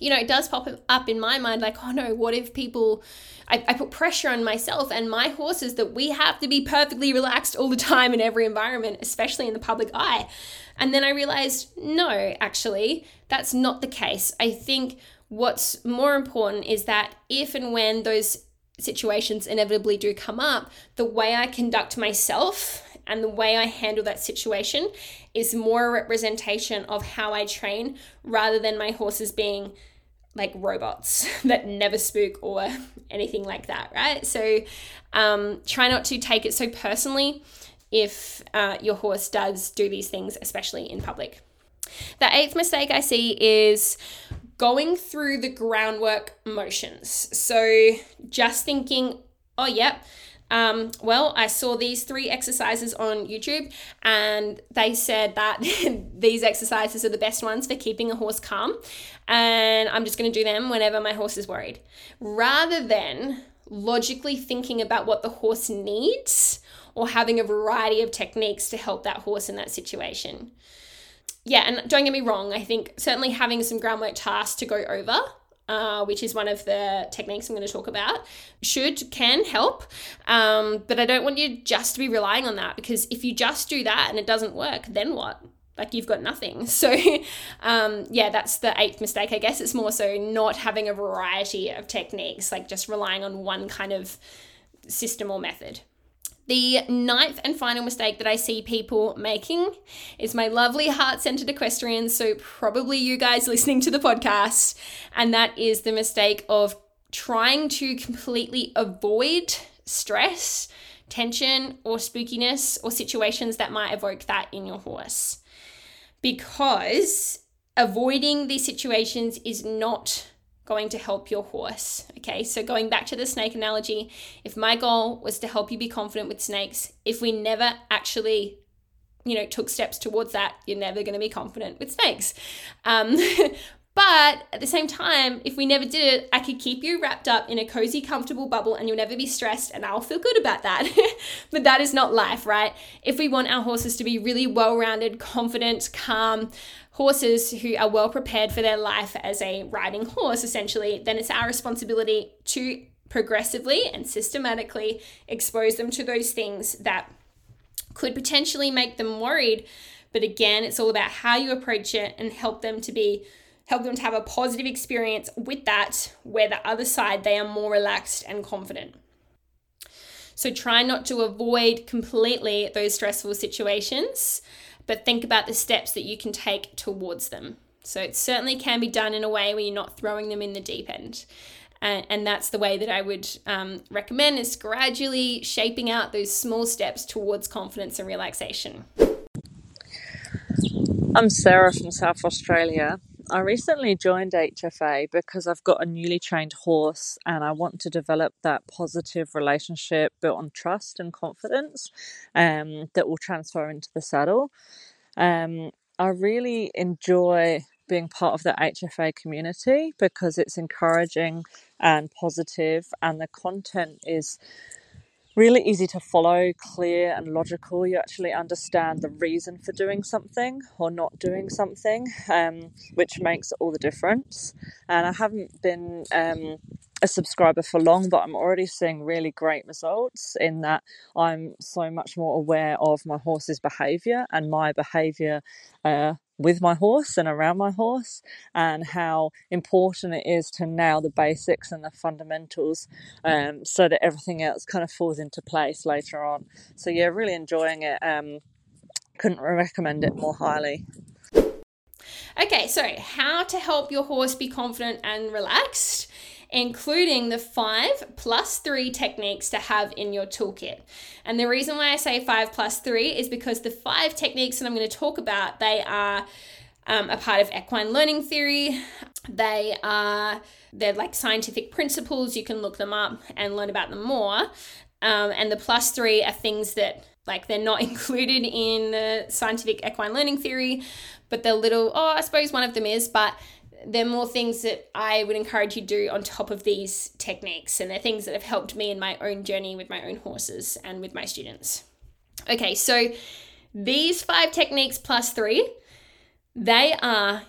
you know, it does pop up in my mind like, oh no, what if people, I, I, put pressure on myself and my horses that we have to be perfectly relaxed all the time in every environment, especially in the public eye. And then I realized, no, actually, that's not the case. I think what's more important is that if and when those situations inevitably do come up, the way I conduct myself and the way I handle that situation is more a representation of how I train rather than my horses being like robots that never spook or anything like that, right? So um, try not to take it so personally if uh, your horse does do these things, especially in public. The eighth mistake I see is going through the groundwork motions. So just thinking, oh, yep. Um, well, I saw these three exercises on YouTube, and they said that these exercises are the best ones for keeping a horse calm, and I'm just going to do them whenever my horse is worried. Rather than logically thinking about what the horse needs or having a variety of techniques to help that horse in that situation. Yeah, and don't get me wrong, I think certainly having some groundwork tasks to go over uh, which is one of the techniques I'm going to talk about, should, can help. Um, but I don't want you just to be relying on that because if you just do that and it doesn't work, then what? Like you've got nothing. So, um, yeah, that's the eighth mistake, I guess. It's more so not having a variety of techniques, like just relying on one kind of system or method. The ninth and final mistake that I see people making is my lovely heart centered equestrians. So, probably you guys listening to the podcast, and that is the mistake of trying to completely avoid stress, tension, or spookiness, or situations that might evoke that in your horse. Because avoiding these situations is not going to help your horse. Okay, so going back to the snake analogy, if my goal was to help you be confident with snakes, if we never actually you know took steps towards that you're never going to be confident with snakes. Um, but at the same time if we never did it i could keep you wrapped up in a cozy comfortable bubble and you'll never be stressed and i'll feel good about that. But that is not life right? If we want our horses to be really well-rounded confident calm horses who are well prepared for their life as a riding horse, essentially, then it's our responsibility to progressively and systematically expose them to those things that could potentially make them worried. But again, it's all about how you approach it and help them to be help them to have a positive experience with that where the other side they are more relaxed and confident. So try not to avoid completely those stressful situations but think about the steps that you can take towards them. So it certainly can be done in a way where you're not throwing them in the deep end. And, and that's the way that I would um, recommend is gradually shaping out those small steps towards confidence and relaxation. I'm Sarah from South Australia, I recently joined HFA because I've got a newly trained horse and I want to develop that positive relationship built on trust and confidence um, that will transfer into the saddle. Um, I really enjoy being part of the HFA community because it's encouraging and positive, and the content is really easy to follow, clear and logical. You actually understand the reason for doing something or not doing something, um, which makes all the difference. And I haven't been um, a subscriber for long, but I'm already seeing really great results in that I'm so much more aware of my horse's behavior and my behavior uh, with my horse and around my horse, and how important it is to nail the basics and the fundamentals um, so that everything else kind of falls into place later on. So, yeah, really enjoying it. Um, couldn't recommend it more highly. Okay, so how to help your horse be confident and relaxed including the five plus three techniques to have in your toolkit. And the reason why I say five plus three is because the five techniques that I'm going to talk about, they are um, a part of equine learning theory. They are they're like scientific principles. You can look them up and learn about them more. Um, and the plus three are things that like they're not included in the scientific equine learning theory, but they're little. Oh, I suppose one of them is, but they're more things that I would encourage you to do on top of these techniques, and they're things that have helped me in my own journey with my own horses and with my students. Okay, so these five techniques plus three, they are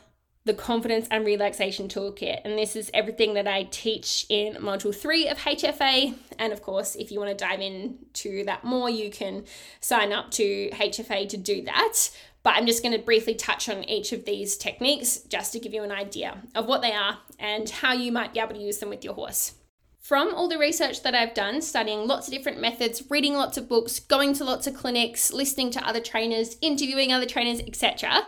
the confidence and relaxation toolkit. And this is everything that I teach in module three of HFA. And of course, if you want to dive into that more, you can sign up to HFA to do that. But I'm just going to briefly touch on each of these techniques just to give you an idea of what they are and how you might be able to use them with your horse. From all the research that I've done, studying lots of different methods, reading lots of books, going to lots of clinics, listening to other trainers, interviewing other trainers, etc.,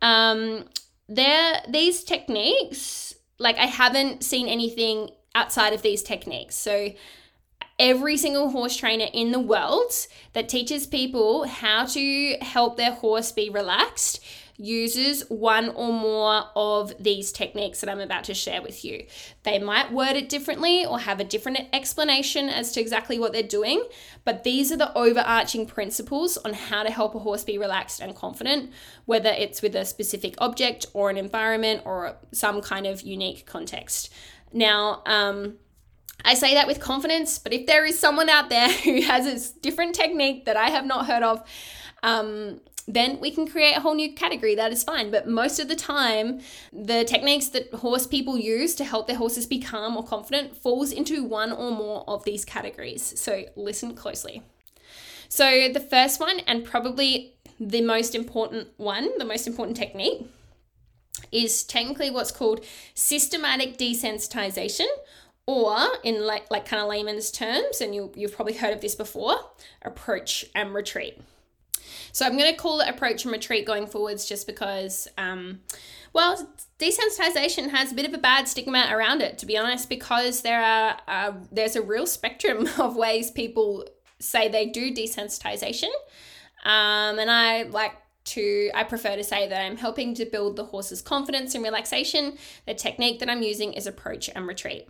um, there these techniques, like I haven't seen anything outside of these techniques. So every single horse trainer in the world that teaches people how to help their horse be relaxed uses one or more of these techniques that I'm about to share with you. They might word it differently or have a different explanation as to exactly what they're doing, but these are the overarching principles on how to help a horse be relaxed and confident, whether it's with a specific object or an environment or some kind of unique context. Now, um, I say that with confidence, but if there is someone out there who has a different technique that I have not heard of, um, then we can create a whole new category. That is fine. But most of the time, the techniques that horse people use to help their horses be calm or confident falls into one or more of these categories. So listen closely. So the first one, and probably the most important one, the most important technique, is technically what's called systematic desensitization or in like like kind of layman's terms and you you've probably heard of this before approach and retreat so i'm going to call it approach and retreat going forwards just because um, well desensitization has a bit of a bad stigma around it to be honest because there are uh, there's a real spectrum of ways people say they do desensitization um, and i like to I prefer to say that I'm helping to build the horse's confidence and relaxation. The technique that I'm using is approach and retreat.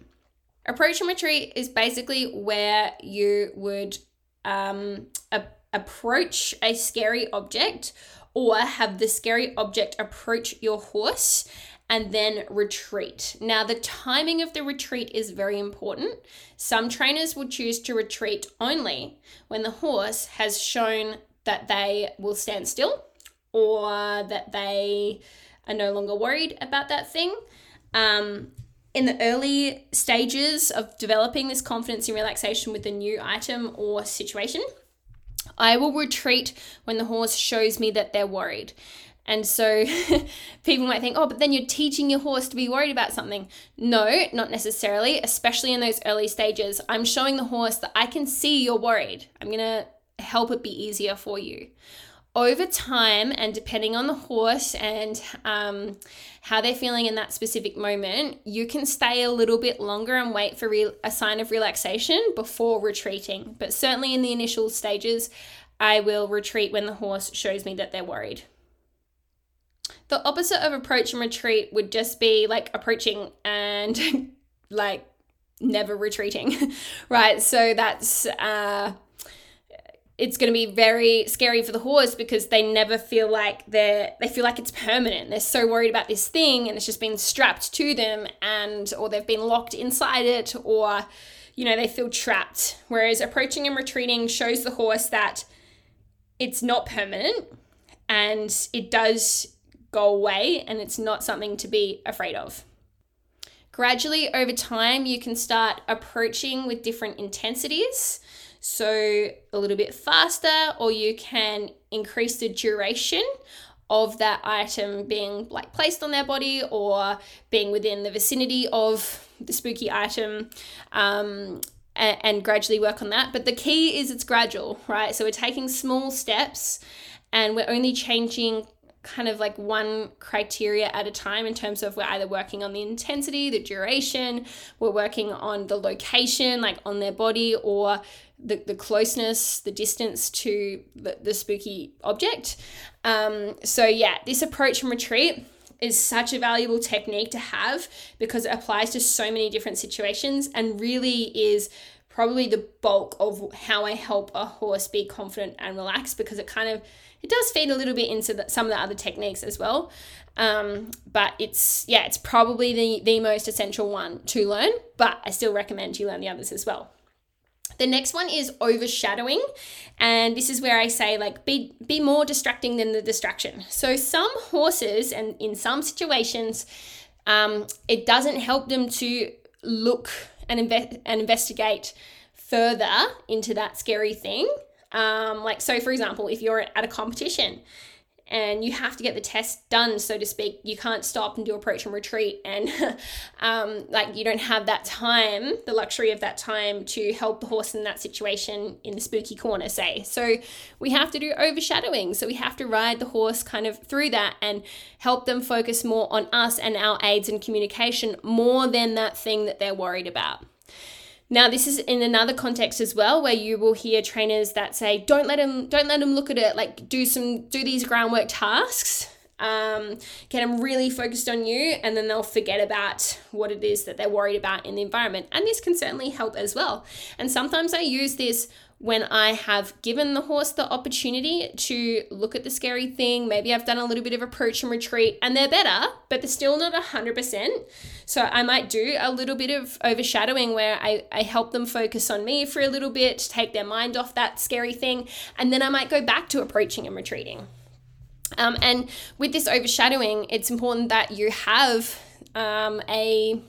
Approach and retreat is basically where you would um, a- approach a scary object or have the scary object approach your horse and then retreat. Now, the timing of the retreat is very important. Some trainers will choose to retreat only when the horse has shown that they will stand still or that they are no longer worried about that thing. Um, in the early stages of developing this confidence and relaxation with a new item or situation, I will retreat when the horse shows me that they're worried. And so people might think, oh, but then you're teaching your horse to be worried about something. No, not necessarily, especially in those early stages. I'm showing the horse that I can see you're worried. I'm going to help it be easier for you over time and depending on the horse and um, how they're feeling in that specific moment you can stay a little bit longer and wait for re- a sign of relaxation before retreating but certainly in the initial stages i will retreat when the horse shows me that they're worried The opposite of approach and retreat would just be like approaching and like never retreating, right? So that's uh, it's going to be very scary for the horse because they never feel like they're they feel like it's permanent. They're so worried about this thing and it's just been strapped to them and or they've been locked inside it or you know they feel trapped. Whereas approaching and retreating shows the horse that it's not permanent and it does go away and it's not something to be afraid of. Gradually over time, you can start approaching with different intensities. So, a little bit faster, or you can increase the duration of that item being like placed on their body or being within the vicinity of the spooky item. Um, and, and gradually work on that. But the key is it's gradual, right? So we're taking small steps and we're only changing kind of like one criteria at a time in terms of we're either working on the intensity, the duration, we're working on the location, like on their body, or the, the closeness, the distance to the, the spooky object. Um, so, yeah, this approach and retreat is such a valuable technique to have because it applies to so many different situations and really is probably the bulk of how I help a horse be confident and relaxed because it kind of it does feed a little bit into the, some of the other techniques as well. Um, but it's yeah, it's probably the the most essential one to learn. But I still recommend you learn the others as well. The next one is overshadowing, and this is where I say like be be more distracting than the distraction. So some horses and in some situations, um, it doesn't help them to look and invest and investigate further into that scary thing um, like, so for example, if you're at a competition and you have to get the test done, so to speak, you can't stop and do approach and retreat. And um, like, you don't have that time, the luxury of that time to help the horse in that situation in the spooky corner, say. So we have to do overshadowing. So we have to ride the horse kind of through that and help them focus more on us and our aids and communication more than that thing that they're worried about. Now, this is in another context as well, where you will hear trainers that say, "Don't let them, don't let them look at it. Like, do some, do these groundwork tasks. Um, get them really focused on you, and then they'll forget about what it is that they're worried about in the environment. And this can certainly help as well. And sometimes I use this when I have given the horse the opportunity to look at the scary thing. Maybe I've done a little bit of approach and retreat and they're better, but they're still not 100%. So I might do a little bit of overshadowing where I, I help them focus on me for a little bit, take their mind off that scary thing, and then I might go back to approaching and retreating. Um, and with this overshadowing, it's important that you have um, a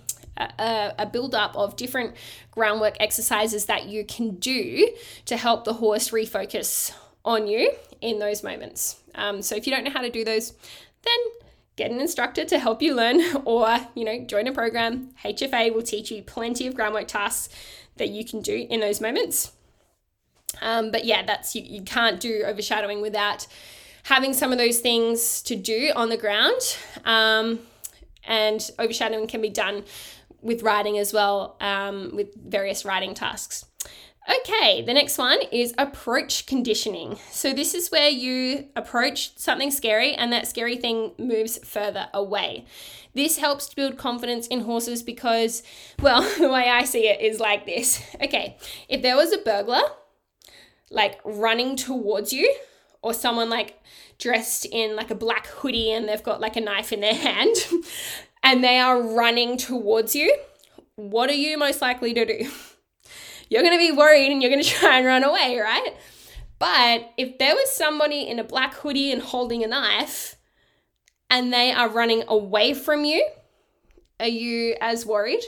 a, a build up of different groundwork exercises that you can do to help the horse refocus on you in those moments. Um, so if you don't know how to do those, then get an instructor to help you learn or you know join a program. Hfa will teach you plenty of groundwork tasks that you can do in those moments. Um, but yeah that's you, you can't do overshadowing without having some of those things to do on the ground. Um, and overshadowing can be done with riding as well, um, with various riding tasks. Okay, the next one is approach conditioning. So, this is where you approach something scary and that scary thing moves further away. This helps to build confidence in horses because, well, the way I see it is like this. Okay, if there was a burglar like running towards you, or someone like dressed in like a black hoodie and they've got like a knife in their hand, and they are running towards you, what are you most likely to do? You're going to be worried and you're going to try and run away, right? But if there was somebody in a black hoodie and holding a knife and they are running away from you, are you as worried?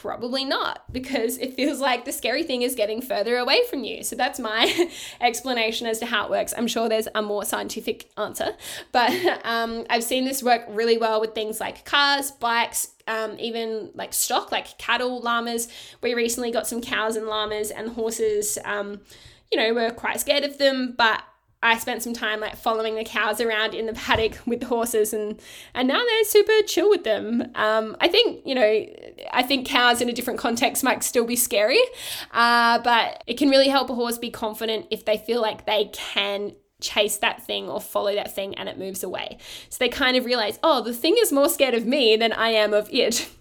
Probably not, because it feels like the scary thing is getting further away from you. So that's my explanation as to how it works. I'm sure there's a more scientific answer, but um, I've seen this work really well with things like cars, bikes, um, even like stock, like cattle, llamas. We recently got some cows and llamas, and horses, um, you know, were quite scared of them, but I spent some time like following the cows around in the paddock with the horses and and now they're super chill with them. Um, I think you know I think cows in a different context might still be scary, uh, but it can really help a horse be confident if they feel like they can chase that thing or follow that thing and it moves away. So they kind of realize, oh, the thing is more scared of me than I am of it.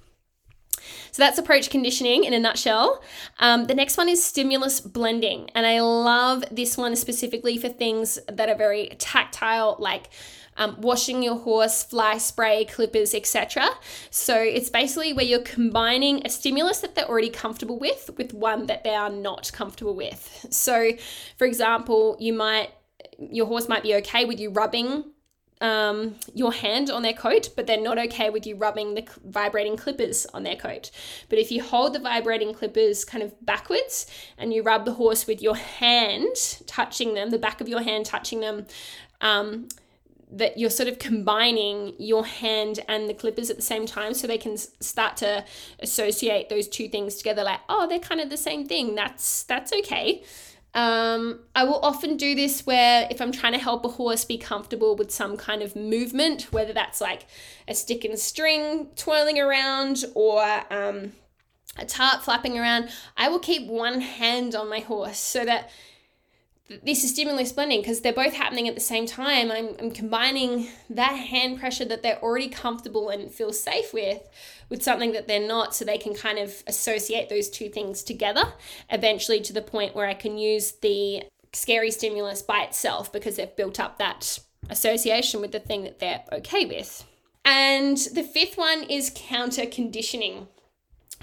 So that's approach conditioning in a nutshell. Um, the next one is stimulus blending. And I love this one specifically for things that are very tactile, like um, washing your horse, fly spray, clippers, etc. So it's basically where you're combining a stimulus that they're already comfortable with with one that they are not comfortable with. So, for example, you might your horse might be okay with you rubbing um, your hand on their coat, but they're not okay with you rubbing the vibrating clippers on their coat. But if you hold the vibrating clippers kind of backwards and you rub the horse with your hand touching them, the back of your hand touching them, um, that you're sort of combining your hand and the clippers at the same time so they can start to associate those two things together like oh they're kind of the same thing that's that's okay um, I will often do this where if I'm trying to help a horse be comfortable with some kind of movement, whether that's like a stick and string twirling around or um, a tarp flapping around, I will keep one hand on my horse so that this is stimulus blending because they're both happening at the same time. I'm, I'm combining that hand pressure that they're already comfortable and feel safe with with something that they're not so they can kind of associate those two things together eventually to the point where I can use the scary stimulus by itself because they've built up that association with the thing that they're okay with. And the fifth one is counter conditioning.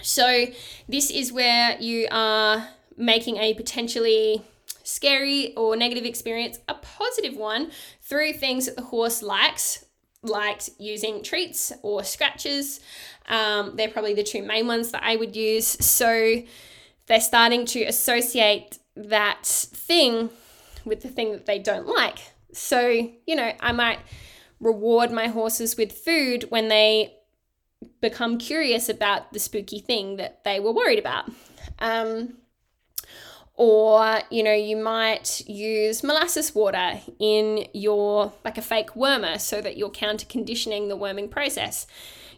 So, this is where you are making a potentially scary or negative experience a positive one through things that the horse likes, like using treats or scratches. Um, they're probably the two main ones that I would use. So they're starting to associate that thing with the thing that they don't like. So, you know, I might reward my horses with food when they become curious about the spooky thing that they were worried about. Um, or you know you might use molasses water in your like a fake wormer so that you're counter conditioning the worming process.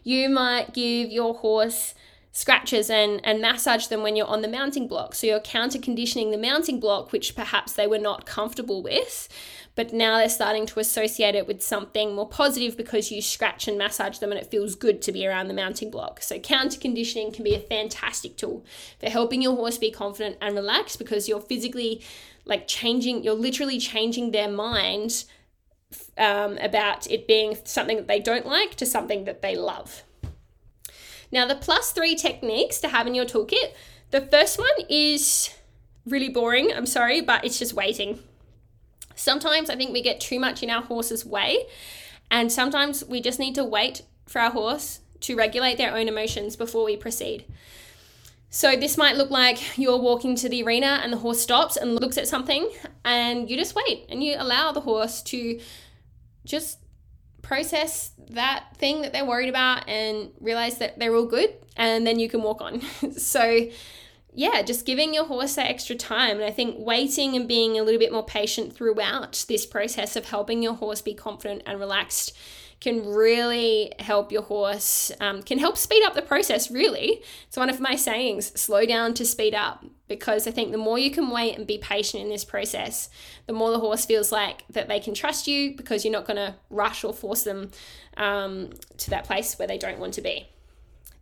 You might give your horse scratches and and massage them when you're on the mounting block. So you're counter conditioning the mounting block which perhaps they were not comfortable with but now they're starting to associate it with something more positive because you scratch and massage them and it feels good to be around the mounting block. So, counter conditioning can be a fantastic tool for helping your horse be confident and relaxed because you're physically like changing, you're literally changing their mind um, about it being something that they don't like to something that they love. Now, the plus three techniques to have in your toolkit the first one is really boring, I'm sorry, but it's just waiting. Sometimes I think we get too much in our horse's way, and sometimes we just need to wait for our horse to regulate their own emotions before we proceed. So, this might look like you're walking to the arena and the horse stops and looks at something, and you just wait and you allow the horse to just process that thing that they're worried about and realize that they're all good, and then you can walk on. so, yeah, just giving your horse that extra time. And I think waiting and being a little bit more patient throughout this process of helping your horse be confident and relaxed can really help your horse, um, can help speed up the process, really. It's one of my sayings slow down to speed up, because I think the more you can wait and be patient in this process, the more the horse feels like that they can trust you because you're not going to rush or force them um, to that place where they don't want to be.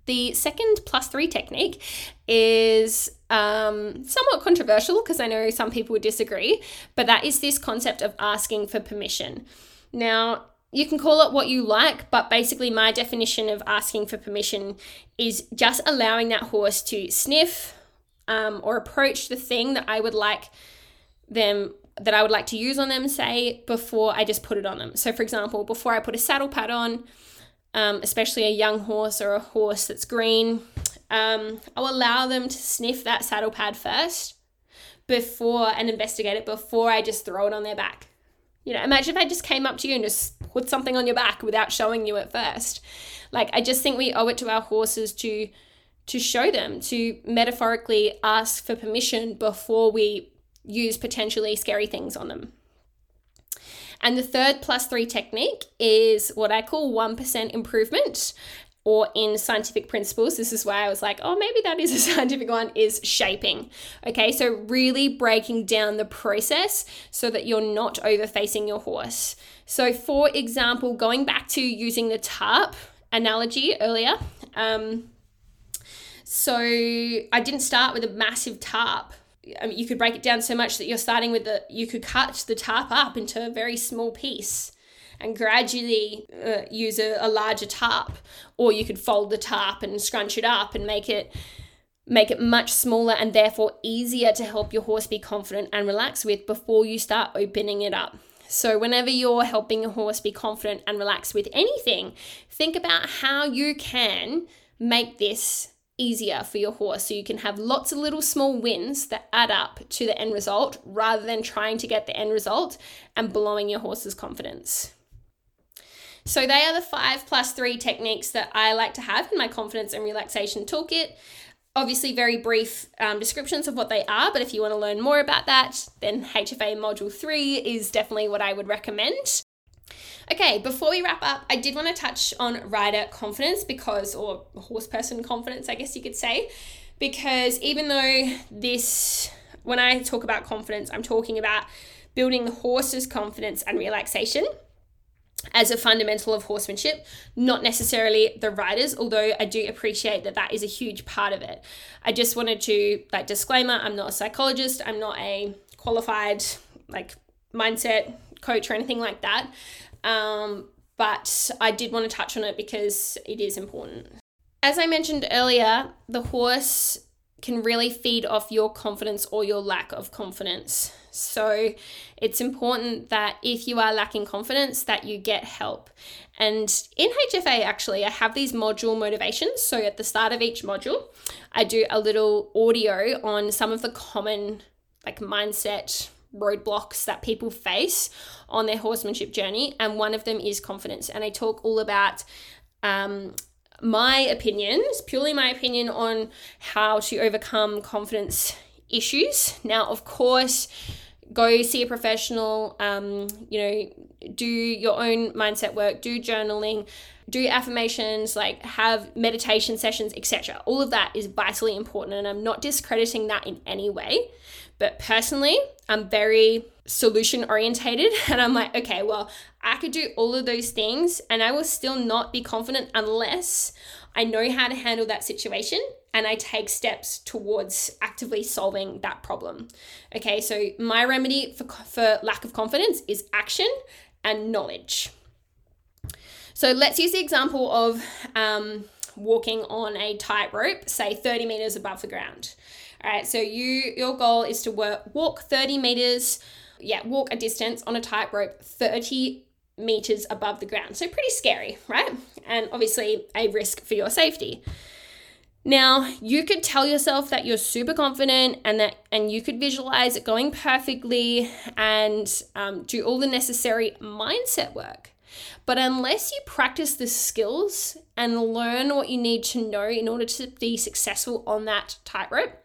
The second plus three technique is um, somewhat controversial because I know some people would disagree, but that is this concept of asking for permission. Now, you can call it what you like, but basically, my definition of asking for permission is just allowing that horse to sniff um, or approach the thing that I would like them that I would like to use on them, say, before I just put it on them. So, for example, before I put a saddle pad on, um, especially a young horse or a horse that's green, um, I'll allow them to sniff that saddle pad first before and investigate it before I just throw it on their back. You know, imagine if I just came up to you and just put something on your back without showing you at first. Like I just think we owe it to our horses to to show them, to metaphorically ask for permission before we use potentially scary things on them. And the third plus three technique is what I call 1% improvement, or in scientific principles, this is why I was like, oh, maybe that is a scientific one, is shaping. Okay, so really breaking down the process so that you're not overfacing your horse. So, for example, going back to using the tarp analogy earlier, um, so I didn't start with a massive tarp. I mean, you could break it down so much that you're starting with the, you could cut the tarp up into a very small piece and gradually uh, use a, a larger tarp or you could fold the tarp and scrunch it up and make it make it much smaller and therefore easier to help your horse be confident and relax with before you start opening it up. So, whenever you're helping a horse be confident and relaxed with anything, think about how you can make this easier for your horse so you can have lots of little small wins that add up to the end result rather than trying to get the end result and blowing your horse's confidence. So, they are the five plus three techniques that I like to have in my confidence and relaxation toolkit. Obviously, very brief um, descriptions of what they are, but if you want to learn more about that, then HFA Module 3 is definitely what I would recommend. Okay, before we wrap up, I did want to touch on rider confidence because, or horse person confidence, I guess you could say, because even though this, when I talk about confidence, I'm talking about building the horse's confidence and relaxation as a fundamental of horsemanship, not necessarily the riders, although I do appreciate that that is a huge part of it. I just wanted to, like, disclaimer I'm not a psychologist, I'm not a qualified, like, mindset coach or anything like that. Um, but I did want to touch on it because it is important. As I mentioned earlier, the horse can really feed off your confidence or your lack of confidence. So it's important that if you are lacking confidence that you get help. And in HFA actually I have these module motivations. So at the start of each module, I do a little audio on some of the common like mindset roadblocks that people face on their horsemanship journey and one of them is confidence and I talk all about um, my opinions, purely my opinion on how to overcome confidence issues. Now, of course, go see a professional, um, you know, do your own mindset work, do journaling, do affirmations, like have meditation sessions, etc. All of that is vitally important, and I'm not discrediting that in any way. But personally, I'm very solution orientated and I'm like, okay, well, I could do all of those things and I will still not be confident unless I know how to handle that situation and I take steps towards actively solving that problem. Okay, so my remedy for, for lack of confidence is action and knowledge. So let's use the example of um, walking on a tightrope, say 30 meters above the ground. All right, so you your goal is to work walk 30 meters, yeah, walk a distance on a tightrope 30 meters above the ground. So pretty scary, right? And obviously a risk for your safety. Now, you could tell yourself that you're super confident and that and you could visualize it going perfectly and um, do all the necessary mindset work. But unless you practice the skills and learn what you need to know in order to be successful on that tightrope,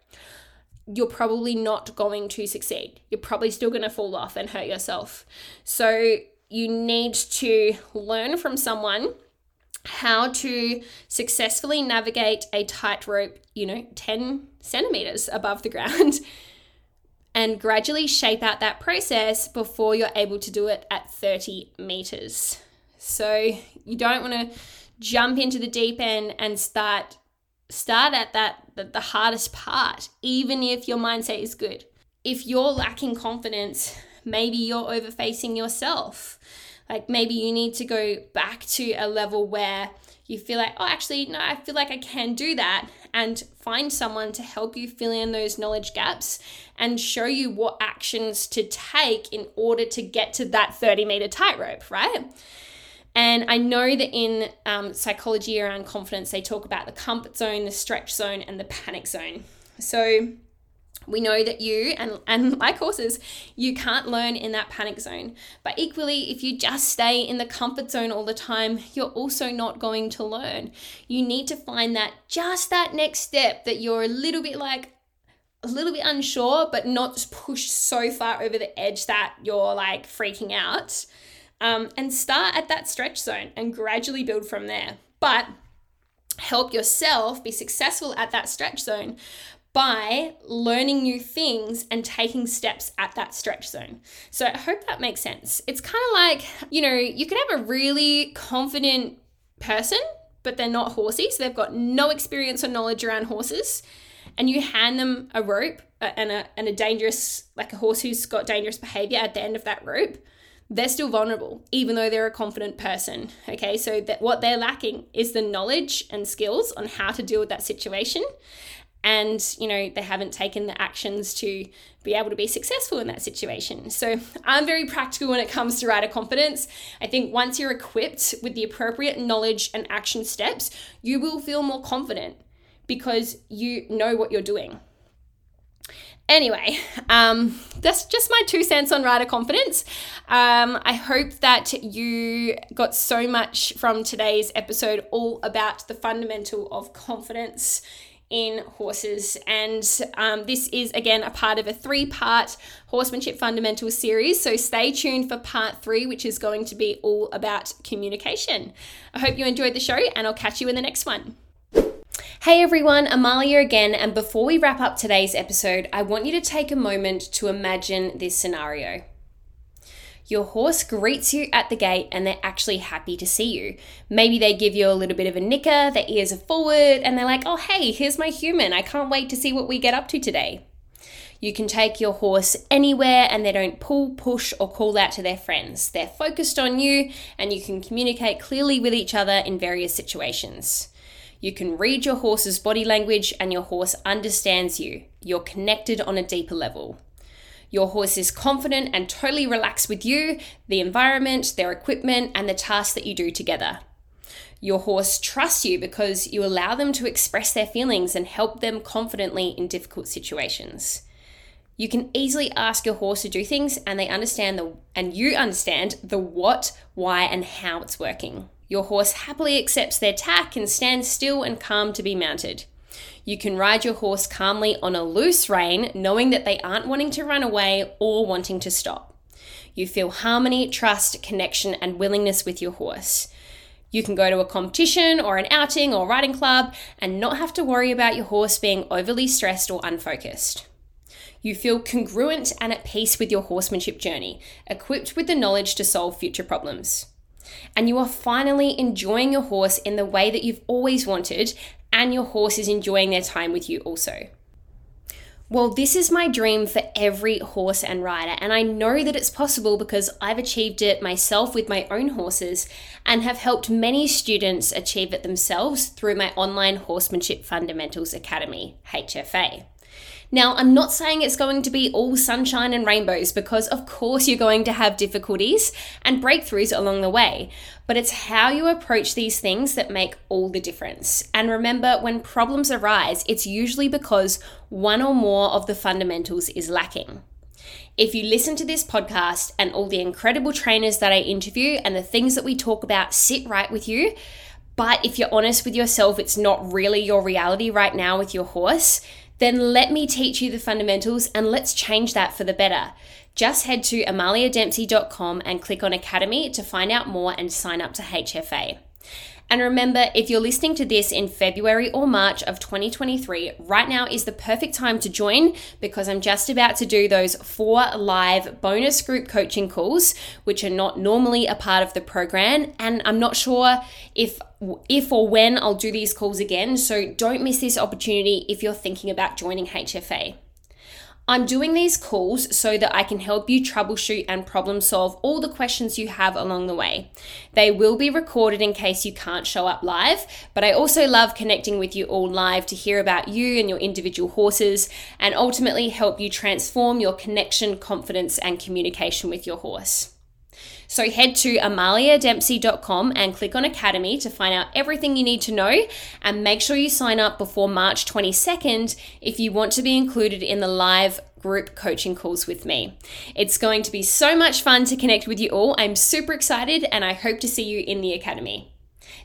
you're probably not going to succeed. You're probably still going to fall off and hurt yourself. So you need to learn from someone how to successfully navigate a tightrope, you know, 10 centimeters above the ground and gradually shape out that process before you're able to do it at 30 meters. So you don't want to jump into the deep end and start start at that the, the hardest part even if your mindset is good. If you're lacking confidence, maybe you're overfacing yourself. Like maybe you need to go back to a level where you feel like, oh, actually, no, I feel like I can do that, and find someone to help you fill in those knowledge gaps and show you what actions to take in order to get to that 30 meter tightrope, right? And I know that in um, psychology around confidence, they talk about the comfort zone, the stretch zone, and the panic zone. So we know that you and, and like horses you can't learn in that panic zone. But equally if you just stay in the comfort zone all the time you're also not going to learn. You need to find that just that next step that you're a little bit like a little bit unsure but not pushed so far over the edge that you're like freaking out um, and start at that stretch zone and gradually build from there but help yourself be successful at that stretch zone by learning new things and taking steps at that stretch zone. So I hope that makes sense. It's kind of like, you know, you could have a really confident person, but they're not horsey, so they've got no experience or knowledge around horses, and you hand them a rope and a, and a dangerous, like a horse who's got dangerous behavior at the end of that rope they're still vulnerable, even though they're a confident person. Okay, so that what they're lacking is the knowledge and skills on how to deal with that situation. And, you know, they haven't taken the actions to be able to be successful in that situation. So I'm very practical when it comes to rider confidence. I think once you're equipped with the appropriate knowledge and action steps, you will feel more confident because you know what you're doing. Anyway, um, that's just my two cents on rider confidence. Um, I hope that you got so much from today's episode all about the fundamental of confidence in horses. And um, this is again a part of a three part horsemanship fundamentals series. So stay tuned for part three, which is going to be all about communication. I hope you enjoyed the show, and I'll catch you in the next one. Hey everyone, Amalia again, and before we wrap up today's episode, I want you to take a moment to imagine this scenario. Your horse greets you at the gate and they're actually happy to see you. Maybe they give you a little bit of a nicker, their ears are forward, and they're like, oh, hey, here's my human. I can't wait to see what we get up to today. You can take your horse anywhere and they don't pull, push, or call out to their friends. They're focused on you and you can communicate clearly with each other in various situations. You can read your horse's body language and your horse understands you. You're connected on a deeper level. Your horse is confident and totally relaxed with you, the environment, their equipment, and the tasks that you do together. Your horse trusts you because you allow them to express their feelings and help them confidently in difficult situations. You can easily ask your horse to do things and they understand the and you understand the what, why and how it's working. Your horse happily accepts their tack and stands still and calm to be mounted. You can ride your horse calmly on a loose rein, knowing that they aren't wanting to run away or wanting to stop. You feel harmony, trust, connection, and willingness with your horse. You can go to a competition or an outing or riding club and not have to worry about your horse being overly stressed or unfocused. You feel congruent and at peace with your horsemanship journey, equipped with the knowledge to solve future problems and you are finally enjoying your horse in the way that you've always wanted, and your horse is enjoying their time with you also. Well, this is my dream for every horse and rider, and I know that it's possible because I've achieved it myself with my own horses and have helped many students achieve it themselves through my online Horsemanship Fundamentals Academy, HFA. Now, I'm not saying it's going to be all sunshine and rainbows because, of course, you're going to have difficulties and breakthroughs along the way, but it's how you approach these things that make all the difference. And remember, when problems arise, it's usually because one or more of the fundamentals is lacking. If you listen to this podcast and all the incredible trainers that I interview and the things that we talk about sit right with you, but if you're honest with yourself, it's not really your reality right now with your horse, then let me teach you the fundamentals and let's change that for the better. Just head to amaliadempsey.com and click on Academy to find out more and sign up to HFA. And remember, if you're listening to this in February or March of 2023, right now is the perfect time to join because I'm just about to do those four live bonus group coaching calls, which are not normally a part of the program. And I'm not sure if if or when I'll do these calls again, so don't miss this opportunity if you're thinking about joining HFA. I'm doing these calls so that I can help you troubleshoot and problem solve all the questions you have along the way. They will be recorded in case you can't show up live, but I also love connecting with you all live to hear about you and your individual horses and ultimately help you transform your connection, confidence, and communication with your horse. So head to amaliadempsey.com and click on Academy to find out everything you need to know and make sure you sign up before March 22nd if you want to be included in the live group coaching calls with me. It's going to be so much fun to connect with you all. I'm super excited and I hope to see you in the Academy.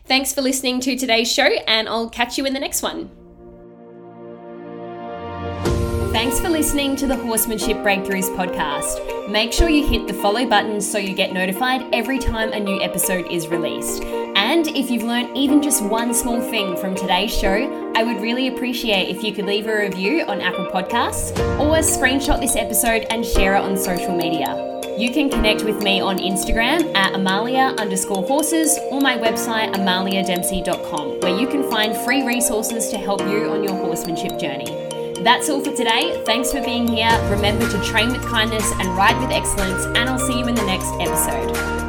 Thanks for listening to today's show and I'll catch you in the next one. Thanks for listening to the Horsemanship Breakthroughs podcast. Make sure you hit the follow button so you get notified every time a new episode is released. And if you've learned even just one small thing from today's show, I would really appreciate if you could leave a review on Apple Podcasts or screenshot this episode and share it on social media. You can connect with me on Instagram at Amalia underscore horses or my website amaliadempsey.com where you can find free resources to help you on your horsemanship journey. That's all for today. Thanks for being here. Remember to train with kindness and ride with excellence, and I'll see you in the next episode.